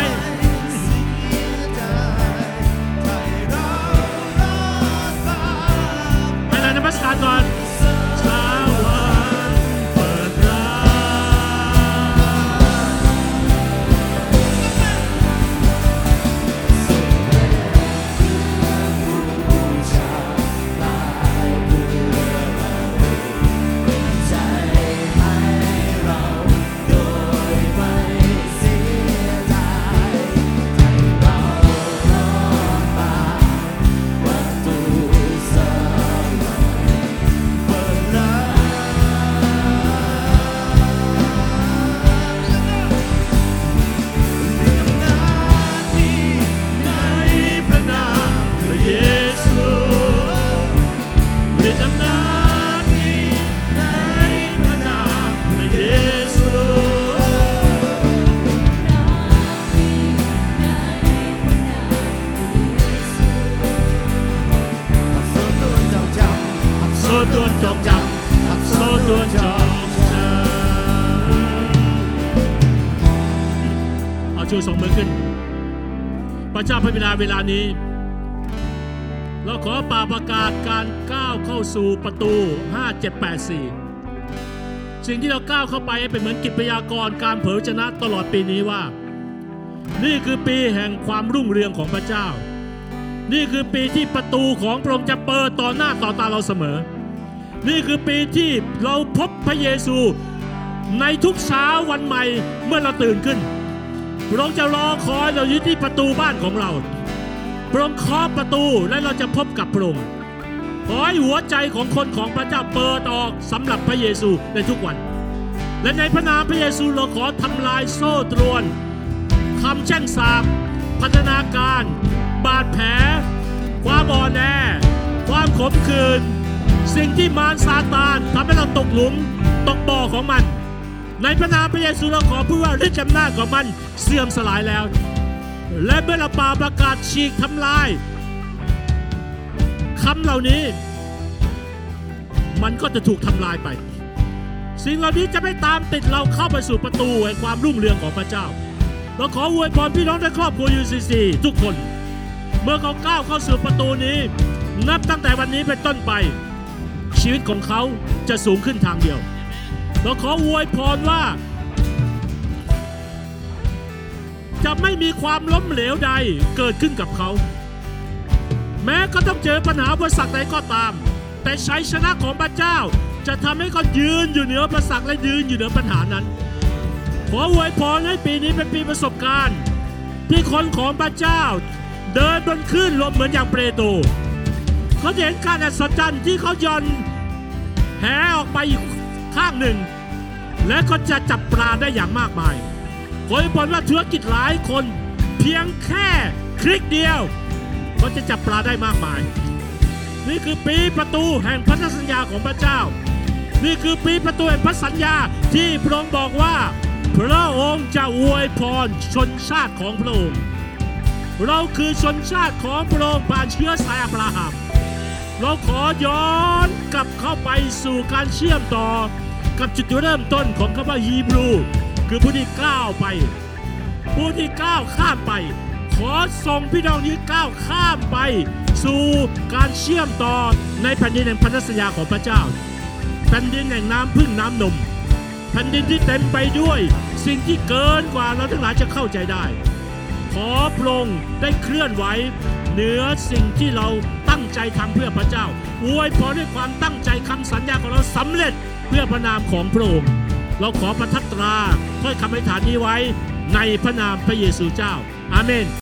เวลานี้ เราขอป่าประกาศการก้าวเข้าสู่ประตู 5784 สิ่งที่เราก้าวเข้าไปให้เป็นเหมือนกิจพยากรณ์การเผยชนะตลอดปีนี้ว่า นี่คือปีแห่งความรุ่งเรืองของพระเจ้า นี่คือปีที่ประตูของพระองค์จะเปิดต่อหน้าต่อตาเราเสมอ นี่คือปีที่เราพบพระเยซูในทุกเช้าวันใหม่เมื่อเราตื่นขึ้นพระองค์จะรอคอยเราอยู่ที่ประตูบ้านของเรา พระองค์เคาะประตูและเราจะพบกับพระองค์ขอให้หัวใจของคนของพระเจ้าเปิดออกสำหรับพระเยซูในทุกวัน และในพระนามพระเยซูเราขอทำลายโซ่ตรวนคำแช่งสาปพัฒนาการ บาดแผล ความอ่อนแอความขมขื่นสิ่งที่มารซาตานทำให้เราตกหลุมตกบ่อของมัน ในพระนามพระเยซูเราขอพูดว่าฤทธิ์อำนาจของมันเสื่อมสลายแล้ว และเมื่อเราป่าประกาศฉีกทำลายคำเหล่านี้ มันก็จะถูกทำลายไป สิ่งเหล่านี้จะไม่ตามติดเราเข้าไปสู่ประตูแห่งความรุ่งเรืองของพระเจ้า เราขออวยพรพี่น้องในครอบครัว UCC ทุกคน เมื่อเขาก้าวเข้าสู่ประตูนี้ นับตั้งแต่วันนี้เป็นต้นไป ชีวิตของเขาจะสูงขึ้นทางเดียว เราขออวยพรว่า จะไม่มีความล้มเหลวใดเกิดขึ้นกับเขา แม้ก็ต้องเจอปัญหาอุปสรรคใดก็ตาม แต่ชัยชนะของพระเจ้าจะทำให้เขายืนอยู่เหนืออุปสรรคและยืนอยู่เหนือปัญหานั้น ขออวยพรให้ปีนี้เป็นปีประสบการณ์ ที่คนของพระเจ้า เดินบนคลื่นลมเหมือนอย่างเปโตเขาจะเห็นการอัศจรรย์ที่เขาย่อนแหออกไปอีกข้างหนึ่ง และก็จะจับปลาได้อย่างมากมาย ขอให้พรว่าธุรกิจหลายคน เพียงแค่คลิกเดียวก็จะจับปลาได้มากมาย นี่คือปีประตูแห่งพันธสัญญาของพระเจ้า นี่คือปีประตูแห่งพระสัญญาที่พระองค์บอกว่า พระองค์จะอวยพรชนชาติของพระองค์เราคือชนชาติของพระองค์ผ่านเชื้อสายอับราฮัมเราขอย้อนกลับเข้าไปสู่การเชื่อมต่อกับจุดเริ่มต้นของคำว่าฮีบรู คือผู้ที่ก้าวไป ผู้ที่ก้าวข้ามไป ขอส่งพี่น้องนี้ก้าวข้ามไป สู่การเชื่อมต่อในแผ่นดินแห่งพันธสัญญาของพระเจ้า แผ่นดินแห่งน้ำพึ่งน้ำนม แผ่นดินที่เต็มไปด้วย สิ่งที่เกินกว่าเราทั้งหลายจะเข้าใจได้ ขอพระองค์ได้เคลื่อนไหวเหนือสิ่งที่เราตั้งใจทำเพื่อพระเจ้าอวยพรด้วยความตั้งใจคำสัญญาของเราสำเร็จเพื่อพระนามของพระองค์ เราขอประทับตราถ้อยคำอธิษฐานนี้ไว้ในพระนามพระเยซูเจ้า อาเมน